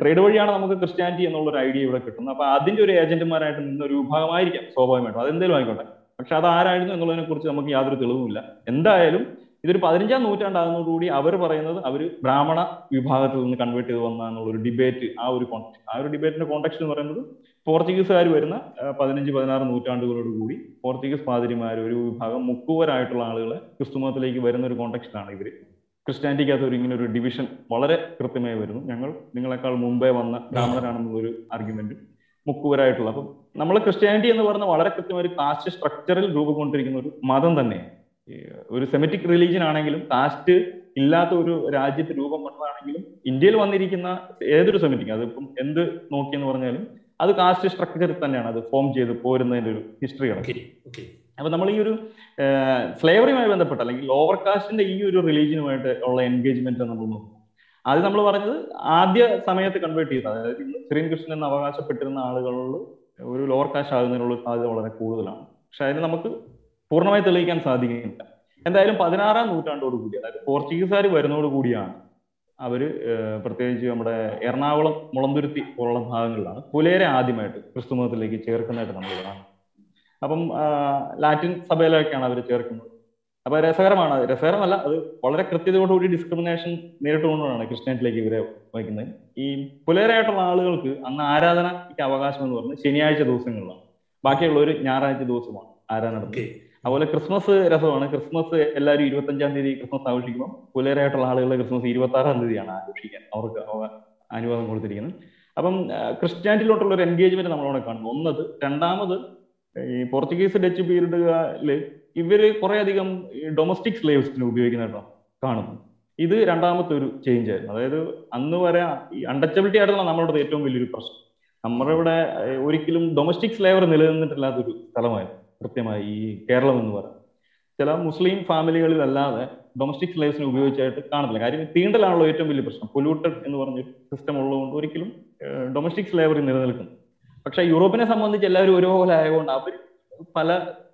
ട്രേഡ് വഴിയാണ് നമുക്ക് ക്രിസ്ത്യാനിറ്റി എന്നുള്ള ഒരു ഐഡിയ ഇവിടെ കിട്ടുന്നത്. അപ്പൊ അതിന്റെ ഒരു ഏജന്റുമാരായിട്ട് നിന്ന ഒരു വിഭാഗമായിരിക്കാം സ്വാഭാവികമായിട്ടും. അതെന്തേലും ആയിക്കോട്ടെ. പക്ഷെ അത് ആരായിരുന്നു എന്നുള്ളതിനെ കുറിച്ച് നമുക്ക് യാതൊരു തെളിവുമില്ല. എന്തായാലും ഇതൊരു പതിനഞ്ചാം നൂറ്റാണ്ടാകുന്നതോടുകൂടി അവർ പറയുന്നത് അവർ ബ്രാഹ്മണ വിഭാഗത്തിൽ നിന്ന് കൺവേർട്ട് ചെയ്ത് വന്ന ഒരു ഡിബേറ്റ് ആ ഒരു കോൺടെക്സ്റ്റ് ആ ഒരു ഡിബേറ്റിന്റെ കോൺടെക്സ്റ്റ് എന്ന് പറയുന്നത് പോർച്ചുഗീസുകാർ വരുന്ന പതിനഞ്ച് പതിനാറ് നൂറ്റാണ്ടുകളോട് കൂടി പോർച്ചുഗീസ് പാതിരിമാർ ഒരു വിഭാഗം മുക്കുവരായിട്ടുള്ള ആളുകളെ ക്രിസ്തുമതത്തിലേക്ക് വരുന്ന ഒരു കോൺടെക്സ്റ്റാണ് ഇവർ ക്രിസ്ത്യാനിറ്റിക്കകത്ത് ഒരു ഇങ്ങനെ ഒരു ഡിവിഷൻ വളരെ കൃത്യമായി വരുന്നു. ഞങ്ങൾ നിങ്ങളെക്കാൾ മുമ്പേ വന്ന ബ്രാഹ്മണരാണെന്നുള്ള ഒരു ആർഗ്യുമെന്റ് മുക്കുവരായിട്ടുള്ള. അപ്പം നമ്മൾ ക്രിസ്ത്യാനിറ്റി എന്ന് പറഞ്ഞ വളരെ കൃത്യമായ ഒരു കാസ്റ്റ് സ്ട്രക്ചറിൽ രൂപം കൊണ്ടിരിക്കുന്ന ഒരു മതം തന്നെ ഒരു സെമിറ്റിക് റിലീജിയൻ ആണെങ്കിലും കാസ്റ്റ് ഇല്ലാത്ത ഒരു രാജ്യത്ത് രൂപം കൊണ്ടതാണെങ്കിലും ഇന്ത്യയിൽ വന്നിരിക്കുന്ന ഏതൊരു സെമിറ്റിക് അതിപ്പം എന്ത് നോക്കിയെന്ന് പറഞ്ഞാലും അത് കാസ്റ്റ് സ്ട്രക്ചറിൽ തന്നെയാണ്. അത് ഫോം ചെയ്ത് പോരുന്നതിന്റെ ഒരു ഹിസ്റ്ററി കിടക്കും അപ്പൊ നമ്മൾ ഈ ഒരു സ്ലേവറിയുമായി ബന്ധപ്പെട്ട അല്ലെങ്കിൽ ലോവർ കാസ്റ്റിന്റെ ഈ ഒരു റിലീജിയനുമായിട്ട് ഉള്ള എൻഗേജ്മെന്റ് നമ്മൾ നോക്കും അത് നമ്മൾ പറഞ്ഞത് ആദ്യ സമയത്ത് കൺവേർട്ട് ചെയ്ത അതായത് ശ്രീകൃഷ്ണൻ എന്ന് അവകാശപ്പെട്ടിരുന്ന ആളുകളിൽ ഒരു ലോവർ കാസ്റ്റ് ആകുന്നതിനുള്ള സാധ്യത വളരെ കൂടുതലാണ്. പക്ഷെ അതിന് നമുക്ക് പൂർണമായി തെളിയിക്കാൻ സാധിക്കുന്നില്ല. എന്തായാലും പതിനാറാം നൂറ്റാണ്ടോട് കൂടി അതായത് പോർച്ചുഗീസുകാർ വരുന്നതോട് കൂടിയാണ് അവർ പ്രത്യേകിച്ച് നമ്മുടെ എറണാകുളം മുളന്തുരുത്തി പോലുള്ള ഭാഗങ്ങളിലാണ് പുലേരെ ആദ്യമായിട്ട് ക്രിസ്തുമതത്തിലേക്ക് ചേർക്കുന്നതായിട്ട് നമ്മൾ കാണുന്നത്. അപ്പം ലാറ്റിൻ സഭയിലൊക്കെയാണ് അവർ ചേർക്കുന്നത്. അപ്പൊ രസകരമാണ്. രസകരമല്ല അത് വളരെ കൃത്യതയോടുകൂടി ഡിസ്ക്രിമിനേഷൻ നേരിട്ടുകൊണ്ടാണ് ക്രിസ്ത്യാനിറ്റിയിലേക്ക് ഇവരെ വയ്ക്കുന്നത് ഈ പുലരായിട്ടുള്ള ആളുകൾക്ക് അന്ന് ആരാധനയ്ക്ക് അവകാശം എന്ന് പറഞ്ഞ് ശനിയാഴ്ച ദിവസങ്ങളിലാണ്. ഒരു ഞായറാഴ്ച ദിവസമാണ് ആരാധന നടത്തുന്നത്. അതുപോലെ ക്രിസ്മസ് രസമാണ്. ക്രിസ്മസ് എല്ലാവരും ഇരുപത്തഞ്ചാം തീയതി ക്രിസ്മസ് ആഘോഷിക്കുമ്പോൾ പുലരായിട്ടുള്ള ആളുകൾ ക്രിസ്മസ് ഇരുപത്തി ആറാം തീയതിയാണ് ആഘോഷിക്കാൻ. അവർക്ക് അവ- അനുവാദം കൊടുത്തിരിക്കുന്നത്. അപ്പം ക്രിസ്ത്യാനിറ്റിയിലോട്ടുള്ള ഒരു എൻഗേജ്മെന്റ് നമ്മളവിടെ കാണുന്നു. ഒന്നത് രണ്ടാമത് ഈ പോർച്ചുഗീസ് ഡച്ച് പീരീഡുകളിൽ ഇവർ കുറെ അധികം ഡൊമസ്റ്റിക് സ്ലേവ്സിനെ ഉപയോഗിക്കുന്നതായിട്ടോ കാണുന്നു. ഇത് രണ്ടാമത്തെ ഒരു ചേഞ്ച് ആയിരുന്നു. അതായത് അന്ന് വരെ ഈ അൺടച്ചബിലിറ്റി ആയിട്ടുള്ള നമ്മളുടെ ഏറ്റവും വലിയൊരു പ്രശ്നം. നമ്മുടെ ഇവിടെ ഒരിക്കലും ഡൊമസ്റ്റിക് സ്ലേവർ നിലനിന്നിട്ടില്ലാത്തൊരു സ്ഥലമായിരുന്നു കൃത്യമായി ഈ കേരളം എന്ന് പറയുന്നത്. ചില മുസ്ലിം ഫാമിലികളിൽ അല്ലാതെ ഡൊമസ്റ്റിക് സ്ലേവ്സിനെ ഉപയോഗിച്ചായിട്ട് കാണത്തില്ല. കാര്യം തീണ്ടലാണല്ലോ ഏറ്റവും വലിയ പ്രശ്നം. പൊല്യൂട്ടഡ് എന്ന് പറഞ്ഞൊരു സിസ്റ്റം ഉള്ളതുകൊണ്ട് ഒരിക്കലും ഡൊമസ്റ്റിക് സ്ലേവറി നിലനിൽക്കുന്നു പക്ഷെ യൂറോപ്പിനെ സംബന്ധിച്ച് എല്ലാവരും ഒരുപോലെ ആയതുകൊണ്ട് അവർ പല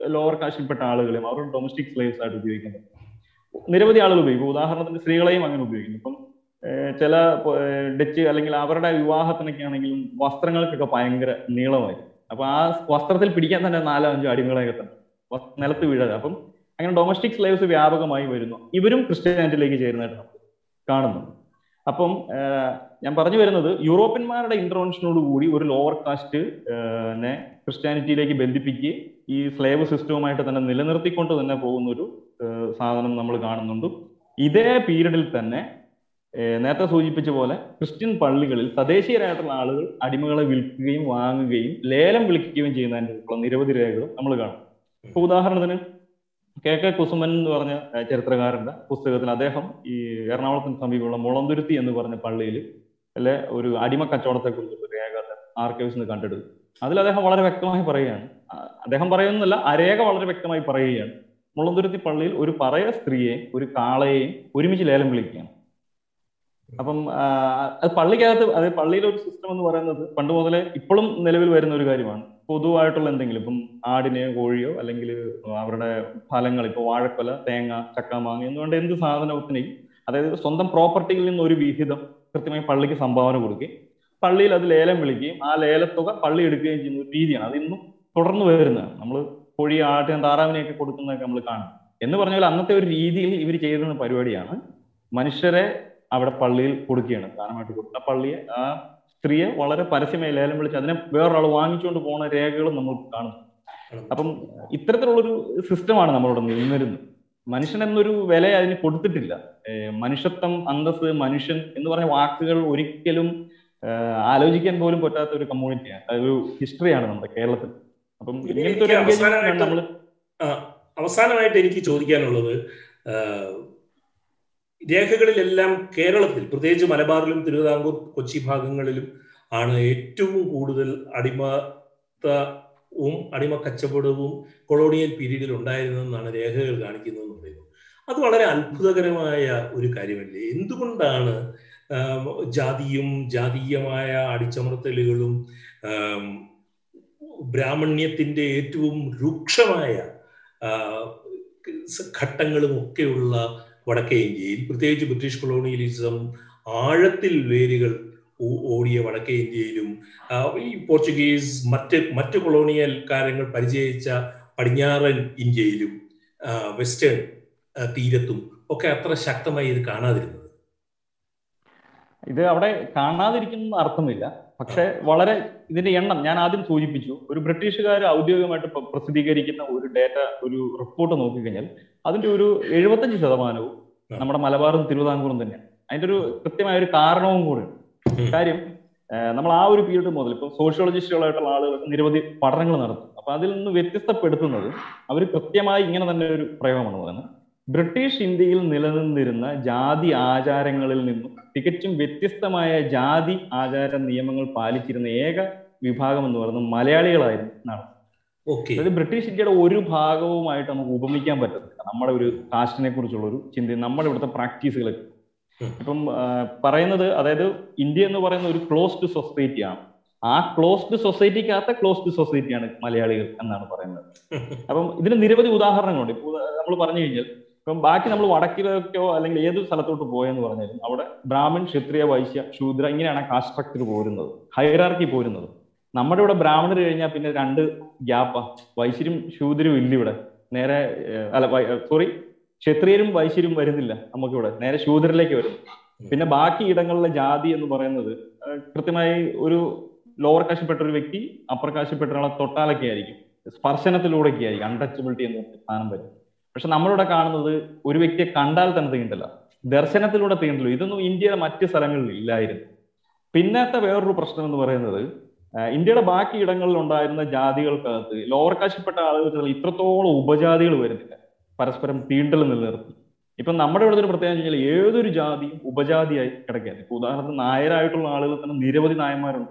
ലോവർ കാശിൽപ്പെട്ട ആളുകളെയും അവർ ഡൊമസ്റ്റിക് സ്ലേവ്സ് ആയിട്ട് ഉപയോഗിക്കുന്നത്. നിരവധി ആളുകൾ ഉപയോഗിക്കും. ഉദാഹരണത്തിന് സ്ത്രീകളെയും അങ്ങനെ ഉപയോഗിക്കുന്നു. ഇപ്പം ചില ഡച്ച് അല്ലെങ്കിൽ അവരുടെ വിവാഹത്തിനൊക്കെ ആണെങ്കിലും വസ്ത്രങ്ങൾക്കൊക്കെ ഭയങ്കര നീളമായി അപ്പൊ ആ വസ്ത്രത്തിൽ പിടിക്കാൻ തന്നെ നാലോ അഞ്ചോ അടിമകളെയൊക്കെ തന്നെ നിലത്ത് വീഴാതെ അപ്പം അങ്ങനെ ഡൊമസ്റ്റിക് സ്ലേവ്സ് വ്യാപകമായി വരുന്നു. ഇവരും ക്രിസ്ത്യാനിറ്റിയിലേക്ക് ചേരുന്നതായിട്ട് കാണുന്നുണ്ട്. അപ്പം ഞാൻ പറഞ്ഞു വരുന്നത് യൂറോപ്യന്മാരുടെ ഇന്റർവെൻഷനോട് കൂടി ഒരു ലോവർ കാസ്റ്റ് ക്രിസ്ത്യാനിറ്റിയിലേക്ക് ബന്ധിപ്പിക്കുക ഈ സ്ലേവ് സിസ്റ്റവുമായിട്ട് തന്നെ നിലനിർത്തിക്കൊണ്ട് തന്നെ പോകുന്ന ഒരു സാധനം നമ്മൾ കാണുന്നുണ്ട്. ഇതേ പീരീഡിൽ തന്നെ നേരത്തെ സൂചിപ്പിച്ച പോലെ ക്രിസ്ത്യൻ പള്ളികളിൽ തദ്ദേശീയരായിട്ടുള്ള ആളുകൾ അടിമകളെ വിൽക്കുകയും വാങ്ങുകയും ലേലം വിളിക്കുകയും ചെയ്യുന്നതിനുള്ള നിരവധി രേഖകൾ നമ്മൾ കാണും. ഇപ്പൊ ഉദാഹരണത്തിന് കെ കെ കുസുമൻ എന്ന് പറഞ്ഞ ചരിത്രകാരന്റെ പുസ്തകത്തിൽ അദ്ദേഹം ഈ എറണാകുളത്തിന് സമീപമുള്ള മുളന്തുരുത്തി എന്ന് പറഞ്ഞ പള്ളിയിൽ അല്ലെ ഒരു അടിമ കച്ചവടത്തെ കുറിച്ചുള്ള രേഖ ആർക്കൈവ്സ് നിന്ന് കണ്ടെടുത്തു. അതിൽ അദ്ദേഹം വളരെ വ്യക്തമായി പറയുകയാണ്. അദ്ദേഹം പറയുന്നില്ല ആ രേഖ വളരെ വ്യക്തമായി പറയുകയാണ്. മുളന്തുരുത്തി പള്ളിയിൽ ഒരു പറയ സ്ത്രീയെയും ഒരു കാളയെയും ഒരുമിച്ച് ലേലം വിളിക്കുകയാണ്. അപ്പം അത് പള്ളിക്കകത്ത് അത് പള്ളിയിലെ ഒരു സിസ്റ്റം എന്ന് പറയുന്നത് പണ്ട് മുതലേ ഇപ്പോഴും നിലവിൽ വരുന്ന ഒരു കാര്യമാണ്. പൊതുവായിട്ടുള്ള എന്തെങ്കിലും ഇപ്പം ആടിനെയോ കോഴിയോ അല്ലെങ്കിൽ അവരുടെ ഫലങ്ങൾ ഇപ്പൊ വാഴക്കൊല തേങ്ങ ചക്ക മാങ്ങ എന്നുകൊണ്ട് എന്ത് സാധനത്തിനെയും അതായത് സ്വന്തം പ്രോപ്പർട്ടിയിൽ നിന്ന് ഒരു വിഹിതം കൃത്യമായി പള്ളിക്ക് സംഭാവന കൊടുക്കുകയും പള്ളിയിൽ അത് ലേലം വിളിക്കുകയും ആ ലേലത്തുക പള്ളി എടുക്കുകയും ചെയ്യുന്ന ഒരു രീതിയാണ്. അതിന്നും തുടർന്ന് വരുന്നതാണ്. നമ്മൾ കോഴി ആട്ടിനും താറാവിനെയൊക്കെ കൊടുക്കുന്നതൊക്കെ നമ്മൾ കാണും. എന്ന് പറഞ്ഞാൽ അന്നത്തെ ഒരു രീതിയിൽ ഇവർ ചെയ്തിരുന്ന പരിപാടിയാണ് മനുഷ്യരെ അവിടെ പള്ളിയിൽ കൊടുക്കുകയാണ് ദാനമായിട്ട് കൊടുക്കുക പള്ളിയെ ആ സ്ത്രീയെ വളരെ പരസ്യമായി ലേലം വിളിച്ച് അതിനെ വേറൊരാൾ വാങ്ങിച്ചുകൊണ്ട് പോകുന്ന രേഖകളും നമ്മൾ കാണുന്നു അപ്പം ഇത്തരത്തിലുള്ളൊരു സിസ്റ്റമാണ് നമ്മളിവിടെ നിന്നിരുന്നത് മനുഷ്യൻ എന്നൊരു വില അതിന് കൊടുത്തിട്ടില്ല. മനുഷ്യത്വം അന്തസ് മനുഷ്യൻ എന്ന് പറഞ്ഞ വാക്കുകൾ ഒരിക്കലും ആലോചിക്കാൻ പോലും പറ്റാത്ത ഒരു കമ്മ്യൂണിറ്റിയാണ്. ഒരു ഹിസ്റ്ററിയാണ് നമ്മുടെ കേരളത്തിൽ. അപ്പം ഇങ്ങനത്തെ ഒരു അവസാനമായിട്ട് എനിക്ക് ചോദിക്കാനുള്ളത് രേഖകളിലെല്ലാം കേരളത്തിൽ പ്രത്യേകിച്ച് മലബാറിലും തിരുവിതാംകൂർ കൊച്ചി ഭാഗങ്ങളിലും ആണ് ഏറ്റവും കൂടുതൽ അടിമത്തവും അടിമ കച്ചവടവും കൊളോണിയൽ പീരീഡിൽ ഉണ്ടായിരുന്നതെന്നാണ് രേഖകൾ കാണിക്കുന്നതെന്ന് പറയുന്നത്. അത് വളരെ അത്ഭുതകരമായ ഒരു കാര്യമല്ലേ? എന്തുകൊണ്ടാണ് ജാതിയും ജാതീയമായ അടിച്ചമർത്തലുകളും ബ്രാഹ്മണ്യത്തിന്റെ ഏറ്റവും രൂക്ഷമായ ഘട്ടങ്ങളും ഒക്കെയുള്ള വടക്കേ ഇന്ത്യയിൽ പ്രത്യേകിച്ച് ബ്രിട്ടീഷ് കൊളോണിയലിസം ആഴത്തിൽ വേരുകൾ ഓടിയ വടക്കേ ഇന്ത്യയിലും ഈ പോർച്ചുഗീസ് മറ്റ് മറ്റ് കൊളോണിയൽ കാര്യങ്ങൾ പരിചയിച്ച പടിഞ്ഞാറൻ ഇന്ത്യയിലും വെസ്റ്റേൺ തീരത്തും ഒക്കെ അത്ര ശക്തമായി ഇത് കാണാതിരുന്നത്. ഇത് അവിടെ കാണാതിരിക്കുന്ന അർത്ഥമില്ല. പക്ഷെ വളരെ ഇതിന്റെ എണ്ണം ഞാൻ ആദ്യം സൂചിപ്പിച്ചു. ഒരു ബ്രിട്ടീഷുകാർ ഔദ്യോഗികമായിട്ട് പ്ര- പ്രസിദ്ധീകരിക്കുന്ന ഒരു ഡേറ്റ ഒരു റിപ്പോർട്ട് നോക്കിക്കഴിഞ്ഞാൽ അതിന്റെ ഒരു എഴുപത്തഞ്ച് ശതമാനവും നമ്മുടെ മലബാറും തിരുവിതാംകൂറും തന്നെയാണ് അതിന്റെ ഒരു കൃത്യമായ ഒരു കാരണവും കൂടെ കാര്യം നമ്മൾ ആ ഒരു പീരീഡ് മുതൽ ഇപ്പൊ സോഷ്യോളജിസ്റ്റുകളായിട്ടുള്ള ആളുകൾ നിരവധി പഠനങ്ങൾ നടത്തും. അപ്പൊ അതിൽ നിന്ന് വ്യത്യസ്തപ്പെടുത്തുന്നത് അവർ കൃത്യമായി ഇങ്ങനെ തന്നെ ഒരു പ്രയോഗമാണ് പറയുന്നത്. ബ്രിട്ടീഷ് ഇന്ത്യയിൽ നിലനിന്നിരുന്ന ജാതി ആചാരങ്ങളിൽ നിന്നും തികച്ചും വ്യത്യസ്തമായ ജാതി ആചാര നിയമങ്ങൾ പാലിച്ചിരുന്ന ഏക വിഭാഗം എന്ന് പറയുന്നത് മലയാളികളായിരുന്നു എന്നാണ് അതായത് ബ്രിട്ടീഷ് ഇന്ത്യയുടെ ഒരു ഭാഗവുമായിട്ട് നമുക്ക് ഉപമിക്കാൻ പറ്റത്തില്ല. നമ്മുടെ ഒരു കാസ്റ്റിനെ കുറിച്ചുള്ള ഒരു ചിന്ത നമ്മുടെ ഇവിടുത്തെ പ്രാക്ടീസുകൾ. ഇപ്പം പറയുന്നത് അതായത് ഇന്ത്യ എന്ന് പറയുന്ന ഒരു ക്ലോസ്ഡ് സൊസൈറ്റിയാണ് ആ ക്ലോസ്ഡ് സൊസൈറ്റിക്കകത്ത ക്ലോസ്ഡ് സൊസൈറ്റിയാണ് മലയാളികൾ എന്നാണ് പറയുന്നത്. അപ്പം ഇതിന് നിരവധി ഉദാഹരണങ്ങളുണ്ട്. ഇപ്പോൾ നമ്മൾ പറഞ്ഞു കഴിഞ്ഞാൽ ഇപ്പം ബാക്കി നമ്മൾ വടക്കിലേക്കോ അല്ലെങ്കിൽ ഏത് സ്ഥലത്തോട്ട് പോയെന്ന് പറഞ്ഞാലും അവിടെ ബ്രാഹ്മൺ ക്ഷത്രിയ വൈശ്യ ശൂദ്ര ഇങ്ങനെയാണ് കാസ്റ്റ് സ്ട്രക്ചർ പോരുന്നത്. ഹൈറാർക്കി പോരുന്നത്. നമ്മുടെ ഇവിടെ ബ്രാഹ്മണർ കഴിഞ്ഞാൽ പിന്നെ രണ്ട് ഗ്യാപ്പാ. വൈശ്യരും ശൂദ്രരും ഇല്ല ഇവിടെ. നേരെ അല്ല സോറി ക്ഷത്രിയരും വൈശ്യരും വരുന്നില്ല നമുക്കിവിടെ. നേരെ ശൂദ്രരിലേക്ക് വരും. പിന്നെ ബാക്കി ഇടങ്ങളിലെ ജാതി എന്ന് പറയുന്നത് കൃത്യമായി ഒരു ലോവർ കാശപ്പെട്ട ഒരു വ്യക്തി അപ്പർ കാശപ്പെട്ട ഒരാളെ തൊട്ടാലൊക്കെ ആയിരിക്കും. സ്പർശനത്തിലൂടെയൊക്കെ ആയിരിക്കും. അൺടച്ചബിലിറ്റി എന്ന് പറഞ്ഞ സ്ഥാനം വരും. പക്ഷെ നമ്മളിവിടെ കാണുന്നത് ഒരു വ്യക്തിയെ കണ്ടാൽ തന്നെ തീണ്ടല്ല. ദർശനത്തിലൂടെ തീണ്ടല്ലോ. ഇതൊന്നും ഇന്ത്യയിലെ മറ്റു സ്ഥലങ്ങളിൽ ഇല്ലായിരുന്നു. പിന്നത്തെ വേറൊരു പ്രശ്നം എന്ന് പറയുന്നത് ഇന്ത്യയുടെ ബാക്കി ഇടങ്ങളിൽ ഉണ്ടായിരുന്ന ജാതികൾക്കകത്ത് ലോവർ കാശിൽപ്പെട്ട ആളുകൾ ഇത്രത്തോളം ഉപജാതികൾ വരുന്നില്ല. പരസ്പരം തീണ്ടൽ നിലനിർത്തി. ഇപ്പൊ നമ്മുടെ ഇവിടുത്തെ ഒരു പ്രത്യേകത വെച്ചാൽ ഏതൊരു ജാതിയും ഉപജാതിയായി കിടക്കുകയാണ്. ഇപ്പൊ ഉദാഹരണത്തിന് നായരായിട്ടുള്ള ആളുകൾ തന്നെ നിരവധി നായന്മാരുണ്ട്.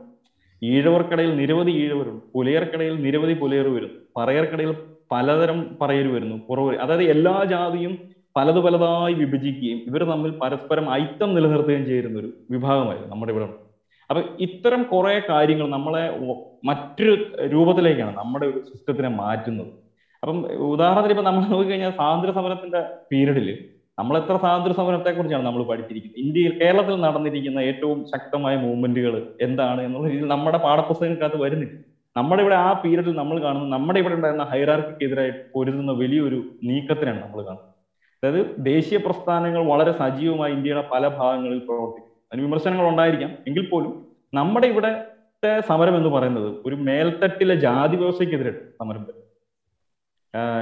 ഈഴവർക്കിടയിൽ നിരവധി ഈഴവരുണ്ട്. പുലയർക്കിടയിൽ നിരവധി പുലയർ വരുന്നു. പറയർക്കിടയിൽ പലതരം പറയർ വരുന്നു. കുറവ്. അതായത് എല്ലാ ജാതിയും പലത് പലതായി വിഭജിക്കുകയും ഇവർ തമ്മിൽ പരസ്പരം ഐറ്റം നിലനിർത്തുകയും ചെയ്യുന്ന ഒരു വിഭാഗമായിരുന്നു നമ്മുടെ ഇവിടെ. അപ്പൊ ഇത്തരം കുറെ കാര്യങ്ങൾ നമ്മളെ മറ്റൊരു രൂപത്തിലേക്കാണ് നമ്മുടെ ഒരു സിസ്റ്റത്തിനെ മാറ്റുന്നത്. അപ്പം ഉദാഹരണത്തിന് ഇപ്പൊ നമ്മൾ നോക്കിക്കഴിഞ്ഞാൽ സ്വാതന്ത്ര്യ സമരത്തിന്റെ പീരീഡിൽ നമ്മൾ എത്ര സ്വാതന്ത്ര്യ സമരത്തെ കുറിച്ചാണ് നമ്മൾ പഠിച്ചിരിക്കുന്നത്? ഇന്ത്യയിൽ കേരളത്തിൽ നടന്നിരിക്കുന്ന ഏറ്റവും ശക്തമായ മൂവ്മെന്റുകൾ എന്താണ് എന്നുള്ള രീതിയിൽ നമ്മുടെ പാഠപുസ്തകങ്ങൾക്കകത്ത് വരുന്നില്ല. നമ്മുടെ ഇവിടെ ആ പീരീഡിൽ നമ്മൾ കാണുന്നത് നമ്മുടെ ഇവിടെ ഉണ്ടായിരുന്ന ഹൈറാർക്കിക്കെതിരായി പൊരുതുന്ന വലിയൊരു നീക്കത്തിനാണ് നമ്മൾ കാണുന്നത്. അതായത് ദേശീയ പ്രസ്ഥാനങ്ങൾ വളരെ സജീവമായി ഇന്ത്യയുടെ പല ഭാഗങ്ങളിൽ പ്രവർത്തിക്കും അതിന് വിമർശനങ്ങൾ ഉണ്ടായിരിക്കാം. എങ്കിൽ പോലും നമ്മുടെ ഇവിടത്തെ സമരം എന്ന് പറയുന്നത് ഒരു മേൽത്തട്ടിലെ ജാതി വ്യവസ്ഥയ്ക്കെതിരെ സമരം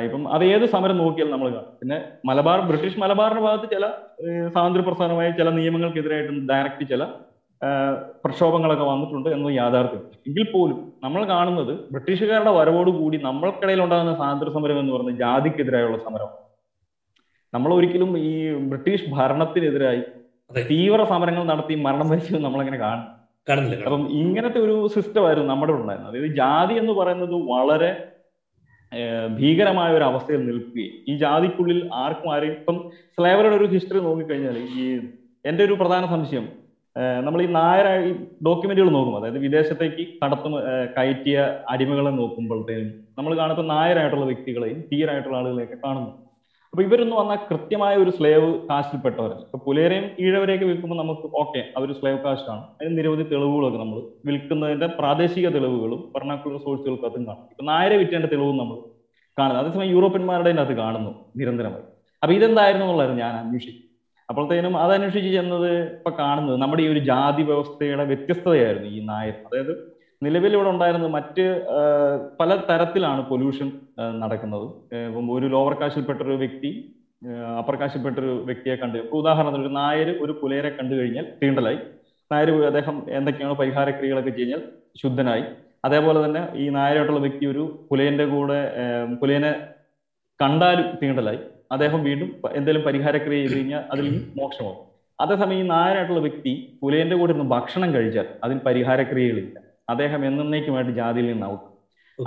ഇപ്പം അത് ഏത് സമരം നോക്കിയാൽ നമ്മൾ കാണും. പിന്നെ മലബാർ ബ്രിട്ടീഷ് മലബാറിന്റെ ഭാഗത്ത് ചില സ്വാതന്ത്ര്യ പ്രസ്ഥാനമായ ചില നിയമങ്ങൾക്കെതിരായിട്ടും ഡയറക്റ്റ് ചില പ്രക്ഷോഭങ്ങളൊക്കെ വന്നിട്ടുണ്ട് എന്നത് യാഥാർത്ഥ്യം. എങ്കിൽ പോലും നമ്മൾ കാണുന്നത് ബ്രിട്ടീഷുകാരുടെ വരവോടുകൂടി നമ്മൾക്കിടയിൽ ഉണ്ടാകുന്ന സ്വാതന്ത്ര്യ സമരം എന്ന് പറയുന്നത് ജാതിക്കെതിരായുള്ള സമരം നമ്മൾ ഒരിക്കലും ഈ ബ്രിട്ടീഷ് ഭരണത്തിനെതിരായി. തീവ്ര സമരങ്ങൾ നടത്തി മരണം വരിച്ചു നമ്മളങ്ങനെ കാണും. കാണുന്നില്ല. അപ്പം ഇങ്ങനത്തെ ഒരു സിസ്റ്റം ആയിരുന്നു നമ്മുടെ ഉണ്ടായിരുന്നത്. അതായത് ജാതി എന്ന് പറയുന്നത് വളരെ ഭീകരമായ ഒരു അവസ്ഥയിൽ നിൽക്കുകയും ഈ ജാതിക്കുള്ളിൽ ആർക്കും ആരും ഇപ്പം സ്ലേവറുടെ ഒരു ഹിസ്റ്ററി നോക്കിക്കഴിഞ്ഞാൽ ഈ എന്റെ ഒരു പ്രധാന സംശയം നമ്മൾ ഈ നായര ഈ ഡോക്യുമെന്റുകൾ നോക്കുമ്പോൾ അതായത് വിദേശത്തേക്ക് കടത്തും കയറ്റിയ അടിമകളെ നോക്കുമ്പോഴത്തേനും നമ്മൾ കാണുമ്പോൾ നായരായിട്ടുള്ള വ്യക്തികളെയും തീരായിട്ടുള്ള ആളുകളെയൊക്കെ കാണുന്നു. അപ്പൊ ഇവരൊന്നും വന്നാൽ കൃത്യമായ ഒരു സ്ലേവ് കാസ്റ്റിൽപ്പെട്ടവരല്ല ഇപ്പൊ പുലേരെയും ഈഴവരെയൊക്കെ വിൽക്കുമ്പോൾ നമുക്ക് ഓക്കെ അവർ സ്ലേവ് കാസ്റ്റാണ് അതിന് നിരവധി തെളിവുകളൊക്കെ നമ്മൾ വിൽക്കുന്നതിന്റെ പ്രാദേശിക തെളിവുകളും ഭരണക്കുള്ള സോഴ്സുകൾക്കകത്തും കാണും. ഇപ്പൊ നായരെ വിറ്റേണ്ട തെളിവും നമ്മൾ കാണുന്നത്. അതേസമയം യൂറോപ്യന്മാരുടെ അത് കാണുന്നു നിരന്തരമായി. അപ്പൊ ഇതെന്തായിരുന്നു എന്നുള്ളത് ഞാൻ അന്വേഷിക്കും അപ്പോഴത്തേനും അത് അന്വേഷിച്ച് ചെന്നത് ഇപ്പൊ കാണുന്നത് നമ്മുടെ ഈ ഒരു ജാതി വ്യവസ്ഥയുടെ വ്യത്യസ്തതയായിരുന്നു ഈ നായർ. അതായത് നിലവിൽ ഇവിടെ ഉണ്ടായിരുന്നത് മറ്റ് പല തരത്തിലാണ് പൊല്യൂഷൻ നടക്കുന്നത്. ഇപ്പം ഒരു ലോവർ കാശിൽപ്പെട്ടൊരു വ്യക്തി അപ്പർ കാശിൽപ്പെട്ടൊരു വ്യക്തിയെ കണ്ടു ഇപ്പൊ ഉദാഹരണത്തിന് ഒരു നായർ ഒരു പുലയരെ കണ്ടു കഴിഞ്ഞാൽ തീണ്ടലായി. നായർ അദ്ദേഹം എന്തൊക്കെയാണ് പരിഹാരക്രിയകളൊക്കെ കഴിഞ്ഞാൽ ശുദ്ധനായി. അതേപോലെ തന്നെ ഈ നായരായിട്ടുള്ള വ്യക്തി ഒരു പുലയന്റെ കൂടെ പുലേനെ കണ്ടാലും തീണ്ടലായി. അദ്ദേഹം വീണ്ടും എന്തെങ്കിലും പരിഹാരക്രിയ ചെയ്ത് കഴിഞ്ഞാൽ അതിൽ മോക്ഷമാവും. അതേസമയം ഈ നായരായിട്ടുള്ള വ്യക്തി പുലയന്റെ കൂടെ ഇരുന്ന് ഭക്ഷണം കഴിച്ചാൽ അതിൽ പരിഹാരക്രിയകളില്ല. അദ്ദേഹം എന്നേക്കുമായിട്ട് ജാതിയിൽ നിന്നാവും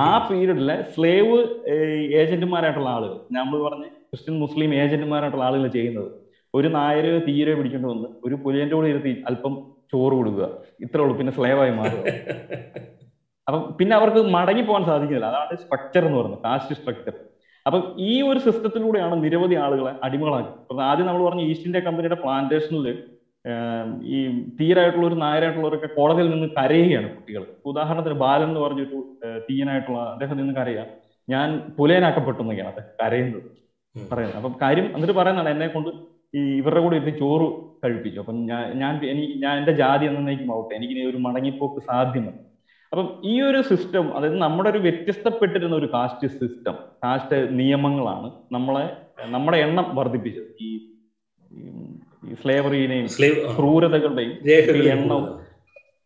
ആ പീരീഡിലെ സ്ലേവ് ഏജന്റുമാരായിട്ടുള്ള ആളുകൾ നമ്മൾ പറഞ്ഞ ക്രിസ്ത്യൻ മുസ്ലിം ഏജന്റുമാരായിട്ടുള്ള ആളുകൾ ചെയ്യുന്നത് ഒരു നായര് തീരെ പിടിക്കൊണ്ട് വന്ന് ഒരു പുലിയന്റെ കൂടെ ഇരുത്തി അല്പം ചോറ് കൊടുക്കുക. ഇത്രേ ഉള്ളൂ. പിന്നെ സ്ലേവായി മാറുക. അപ്പം പിന്നെ അവർക്ക് മടങ്ങി പോകാൻ സാധിക്കുന്നില്ല. അതാണ് സ്ട്രക്ചർ എന്ന് പറയുന്നത്. കാസ്റ്റ് സ്ട്രക്ചർ അപ്പം ഈ ഒരു സിസ്റ്റത്തിലൂടെയാണ് നിരവധി ആളുകളെ അടിമകളാക്കി. ആദ്യം നമ്മൾ പറഞ്ഞ ഈസ്റ്റ് ഇന്ത്യ കമ്പനിയുടെ പ്ലാന്റേഷനിൽ ഈ തീരായിട്ടുള്ള ഒരു നായരായിട്ടുള്ളവരൊക്കെ കോടതിയിൽ നിന്ന് കരയുകയാണ് കുട്ടികൾ. ഉദാഹരണത്തിന് ബാലൻ എന്ന് പറഞ്ഞൊരു തീയനായിട്ടുള്ള അദ്ദേഹം നിന്ന് കരയുക ഞാൻ പുലയനാക്കപ്പെട്ടു എന്നൊക്കെയാണ് അദ്ദേഹം കരയുന്നത്. പറയുന്നത്. അപ്പം കാര്യം എന്നിട്ട് പറയുന്നതാണ് എന്നെ കൊണ്ട് ഈ ഇവരുടെ കൂടെ ഇരുന്ന് ചോറ് കഴിപ്പിച്ചു. അപ്പം ഞാൻ ഞാൻ എനിക്ക് ഞാൻ എന്റെ ജാതി എന്നേക്കും ആവട്ടെ എനിക്ക് ഒരു മടങ്ങിപ്പോക്ക് സാധ്യമല്ല. അപ്പം ഈ ഒരു സിസ്റ്റം അതായത് നമ്മുടെ ഒരു വ്യത്യസ്തപ്പെട്ടിരുന്ന ഒരു കാസ്റ്റ് സിസ്റ്റം കാസ്റ്റ് നിയമങ്ങളാണ് നമ്മളെ നമ്മുടെ എണ്ണം വർദ്ധിപ്പിച്ചത്. ഈ ഈ സ്ലേവറിനെയും ക്രൂരതകളുടെയും എണ്ണം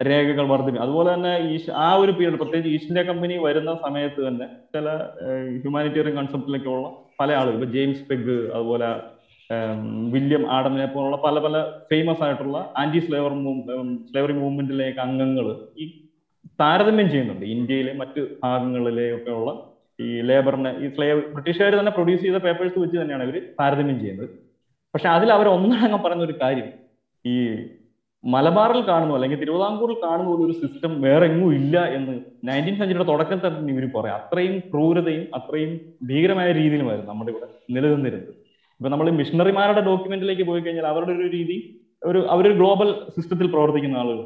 രേഖകൾ വർദ്ധിപ്പിക്കും അതുപോലെ തന്നെ ഈ ആ ഒരു പീരീഡ് പ്രത്യേകിച്ച് ഈസ്റ്റ് ഇന്ത്യ കമ്പനി വരുന്ന സമയത്ത് തന്നെ ചില ഹ്യൂമാനിറ്റേറിയൻ കൺസെപ്റ്റിലേക്കുള്ള പല ആളുകൾ ഇപ്പൊ ജെയിംസ് പെഗ് അതുപോലെ വില്യം ആഡമിനെ പോലുള്ള പല പല ഫേമസ് ആയിട്ടുള്ള ആന്റി സ്ലേവർ സ്ലേവറി മൂവ്മെന്റിലേക്ക് അംഗങ്ങൾ ഈ താരതമ്യം ചെയ്യുന്നുണ്ട്. ഇന്ത്യയിലെ മറ്റ് ഭാഗങ്ങളിലെ ഒക്കെ ഉള്ള ഈ ലേബറിനെ ഈ സ്ലേവ് ബ്രിട്ടീഷുകാർ തന്നെ പ്രൊഡ്യൂസ് ചെയ്ത പേപ്പേഴ്സ് വെച്ച് തന്നെയാണ് ഇവർ താരതമ്യം ചെയ്യുന്നത്. പക്ഷെ അതിൽ അവർ ഒന്നടങ്കം പറയുന്ന ഒരു കാര്യം ഈ മലബാറിൽ കാണുന്നു അല്ലെങ്കിൽ തിരുവിതാംകൂറിൽ കാണുന്ന ഒരു സിസ്റ്റം വേറെ എങ്ങും ഇല്ല എന്ന് നയന്റീൻ സെഞ്ചുറിയുടെ തുടക്കം തന്നെ ഇവർ പറയാം. അത്രയും ക്രൂരതയും അത്രയും ഭീകരമായ രീതിയിലുമായിരുന്നു നമ്മുടെ ഇവിടെ നിലനിന്നിരുന്നത്. ഇപ്പൊ നമ്മൾ മിഷണറിമാരുടെ ഡോക്യുമെന്റിലേക്ക് പോയി കഴിഞ്ഞാൽ അവരുടെ ഒരു രീതി ഒരു അവരൊരു ഗ്ലോബൽ സിസ്റ്റത്തിൽ പ്രവർത്തിക്കുന്ന ആളുകൾ.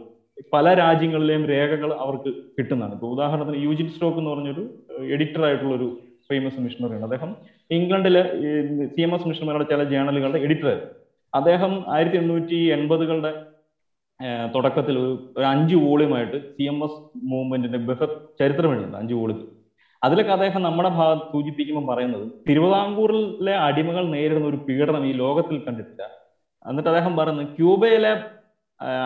പല രാജ്യങ്ങളിലെയും രേഖകൾ അവർക്ക് കിട്ടുന്നതാണ്. ഇപ്പൊ ഉദാഹരണത്തിന് യൂജിൻ സ്റ്റോക്ക് എന്ന് പറഞ്ഞൊരു എഡിറ്റർ ആയിട്ടുള്ള ഒരു ഫേമസ് മിഷണറിയാണ് അദ്ദേഹം ഇംഗ്ലണ്ടിലെ സി എം എസ് മിഷണറിയുടെ ചില ജേണലുകളുടെ എഡിറ്റർ. അദ്ദേഹം ആയിരത്തി എണ്ണൂറ്റി എൺപതുകളുടെ തുടക്കത്തിൽ ഒരു അഞ്ച് വോളിയുമായിട്ട് സി എം എസ് മൂവ്മെന്റിന്റെ ബൃഹത് ചരിത്രം എഴുതുന്നുണ്ട് അഞ്ച് വോളിൽ അതിലൊക്കെ അദ്ദേഹം നമ്മുടെ ഭാഗത്ത് സൂചിപ്പിക്കുമ്പോൾ പറയുന്നത് തിരുവിതാംകൂറിലെ അടിമകൾ നേരിടുന്ന ഒരു പീഡനം ഈ ലോകത്തിൽ കണ്ടിട്ടില്ല. എന്നിട്ട് അദ്ദേഹം പറയുന്നത് ക്യൂബയിലെ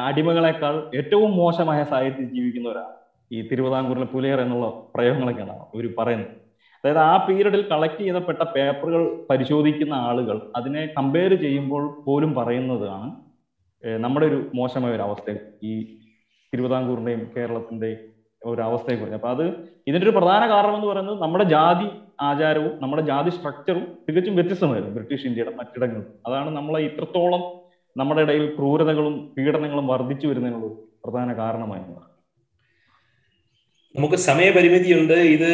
അടിമകളെക്കാൾ ഏറ്റവും മോശമായ സാഹചര്യത്തിൽ ജീവിക്കുന്നവരാണ് ഈ തിരുവിതാംകൂറിലെ പുലയർ എന്നുള്ള പ്രയോഗങ്ങളൊക്കെയാണ് ഇവർ പറയുന്നത്. അതായത് ആ പീരീഡിൽ കളക്ട് ചെയ്തപ്പെട്ട പേപ്പറുകൾ പരിശോധിക്കുന്ന ആളുകൾ അതിനെ കമ്പയർ ചെയ്യുമ്പോൾ പോലും പറയുന്നതാണ് നമ്മുടെ ഒരു മോശമായ ഒരു അവസ്ഥ ഈ തിരുവിതാംകൂറിന്റെയും കേരളത്തിന്റെയും ഒരു അവസ്ഥയെ കുറിച്ച്. അപ്പൊ അത് ഇതിന്റെ ഒരു പ്രധാന കാരണം എന്ന് പറയുന്നത് നമ്മുടെ ജാതി ആചാരവും നമ്മുടെ ജാതി സ്ട്രക്ചറും തികച്ചും വ്യത്യസ്തമായിരുന്നു ബ്രിട്ടീഷ് ഇന്ത്യയുടെ മറ്റിടങ്ങളിൽ. അതാണ് നമ്മളെ ഇത്രത്തോളം നമ്മുടെ ഇടയിൽ ക്രൂരതകളും പീഡനങ്ങളും വർദ്ധിച്ചു വരുന്നതിനുള്ള പ്രധാന കാരണമായിരുന്നു നമുക്ക് സമയപരിമിതിയുണ്ട്. ഇത്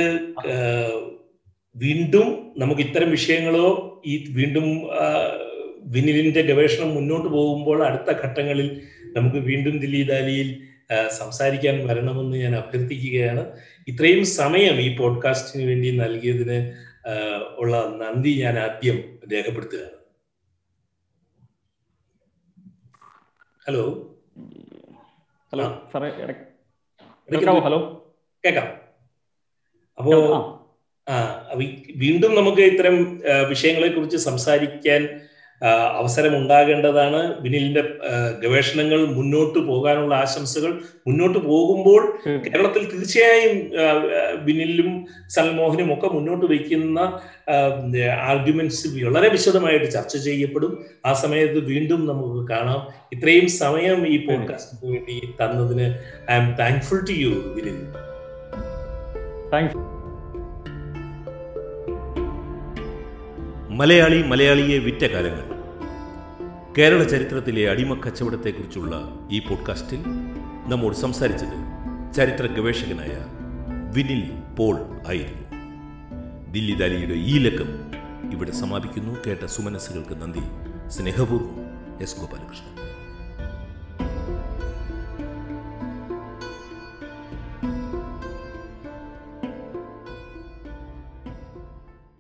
വീണ്ടും നമുക്ക് ഇത്തരം വിഷയങ്ങളോ ഈ വീണ്ടും വിനിലിന്റെ ഗവേഷണം മുന്നോട്ട് പോകുമ്പോൾ അടുത്ത ഘട്ടങ്ങളിൽ നമുക്ക് വീണ്ടും ദില്ലി ദാലിയിൽ സംസാരിക്കാൻ വരണമെന്ന് ഞാൻ അഭ്യർത്ഥിക്കുകയാണ്. ഇത്രയും സമയം ഈ പോഡ്കാസ്റ്റിന് വേണ്ടി നൽകിയതിന് ഉള്ള നന്ദി ഞാൻ ആദ്യം രേഖപ്പെടുത്തുകയാണ്. ഹലോ? Hello hello? കേൾക്കാം. അപ്പോ വീണ്ടും നമുക്ക് ഇത്തരം വിഷയങ്ങളെ കുറിച്ച് സംസാരിക്കാൻ അവസരം ഉണ്ടാകേണ്ടതാണ് വിനിലിന്റെ ഗവേഷണങ്ങൾ മുന്നോട്ട് പോകാനുള്ള ആശംസകൾ മുന്നോട്ട് പോകുമ്പോൾ കേരളത്തിൽ തീർച്ചയായും വിനിലും സൽമോഹനും ഒക്കെ മുന്നോട്ട് വയ്ക്കുന്ന ആർഗ്യുമെന്റ്സ് വളരെ വിശദമായിട്ട് ചർച്ച ചെയ്യപ്പെടും. ആ സമയത്ത് വീണ്ടും നമുക്ക് കാണാം. ഇത്രയും സമയം ഈ പോഡ്കാസ്റ്റിന് വേണ്ടി തന്നതിന് I'm thankful to you Vinil. Thanks Malayali മലയാളിയെ വിറ്റ കാലങ്ങൾ. കേരള ചരിത്രത്തിലെ അടിമക്കച്ചവടത്തെക്കുറിച്ചുള്ള ഈ പോഡ്കാസ്റ്റിൽ നമ്മോട് സംസാരിച്ചത് ചരിത്ര ഗവേഷകനായ വിനിൽ പോൾ ആയിരുന്നു. ദില്ലി ദാലിയുടെ ഈ ലക്കം ഇവിടെ സമാപിക്കുന്നു. കേട്ട സുമനസ്സുകൾക്ക് നന്ദി. സ്നേഹപൂർവം എസ് ഗോപാലകൃഷ്ണൻ.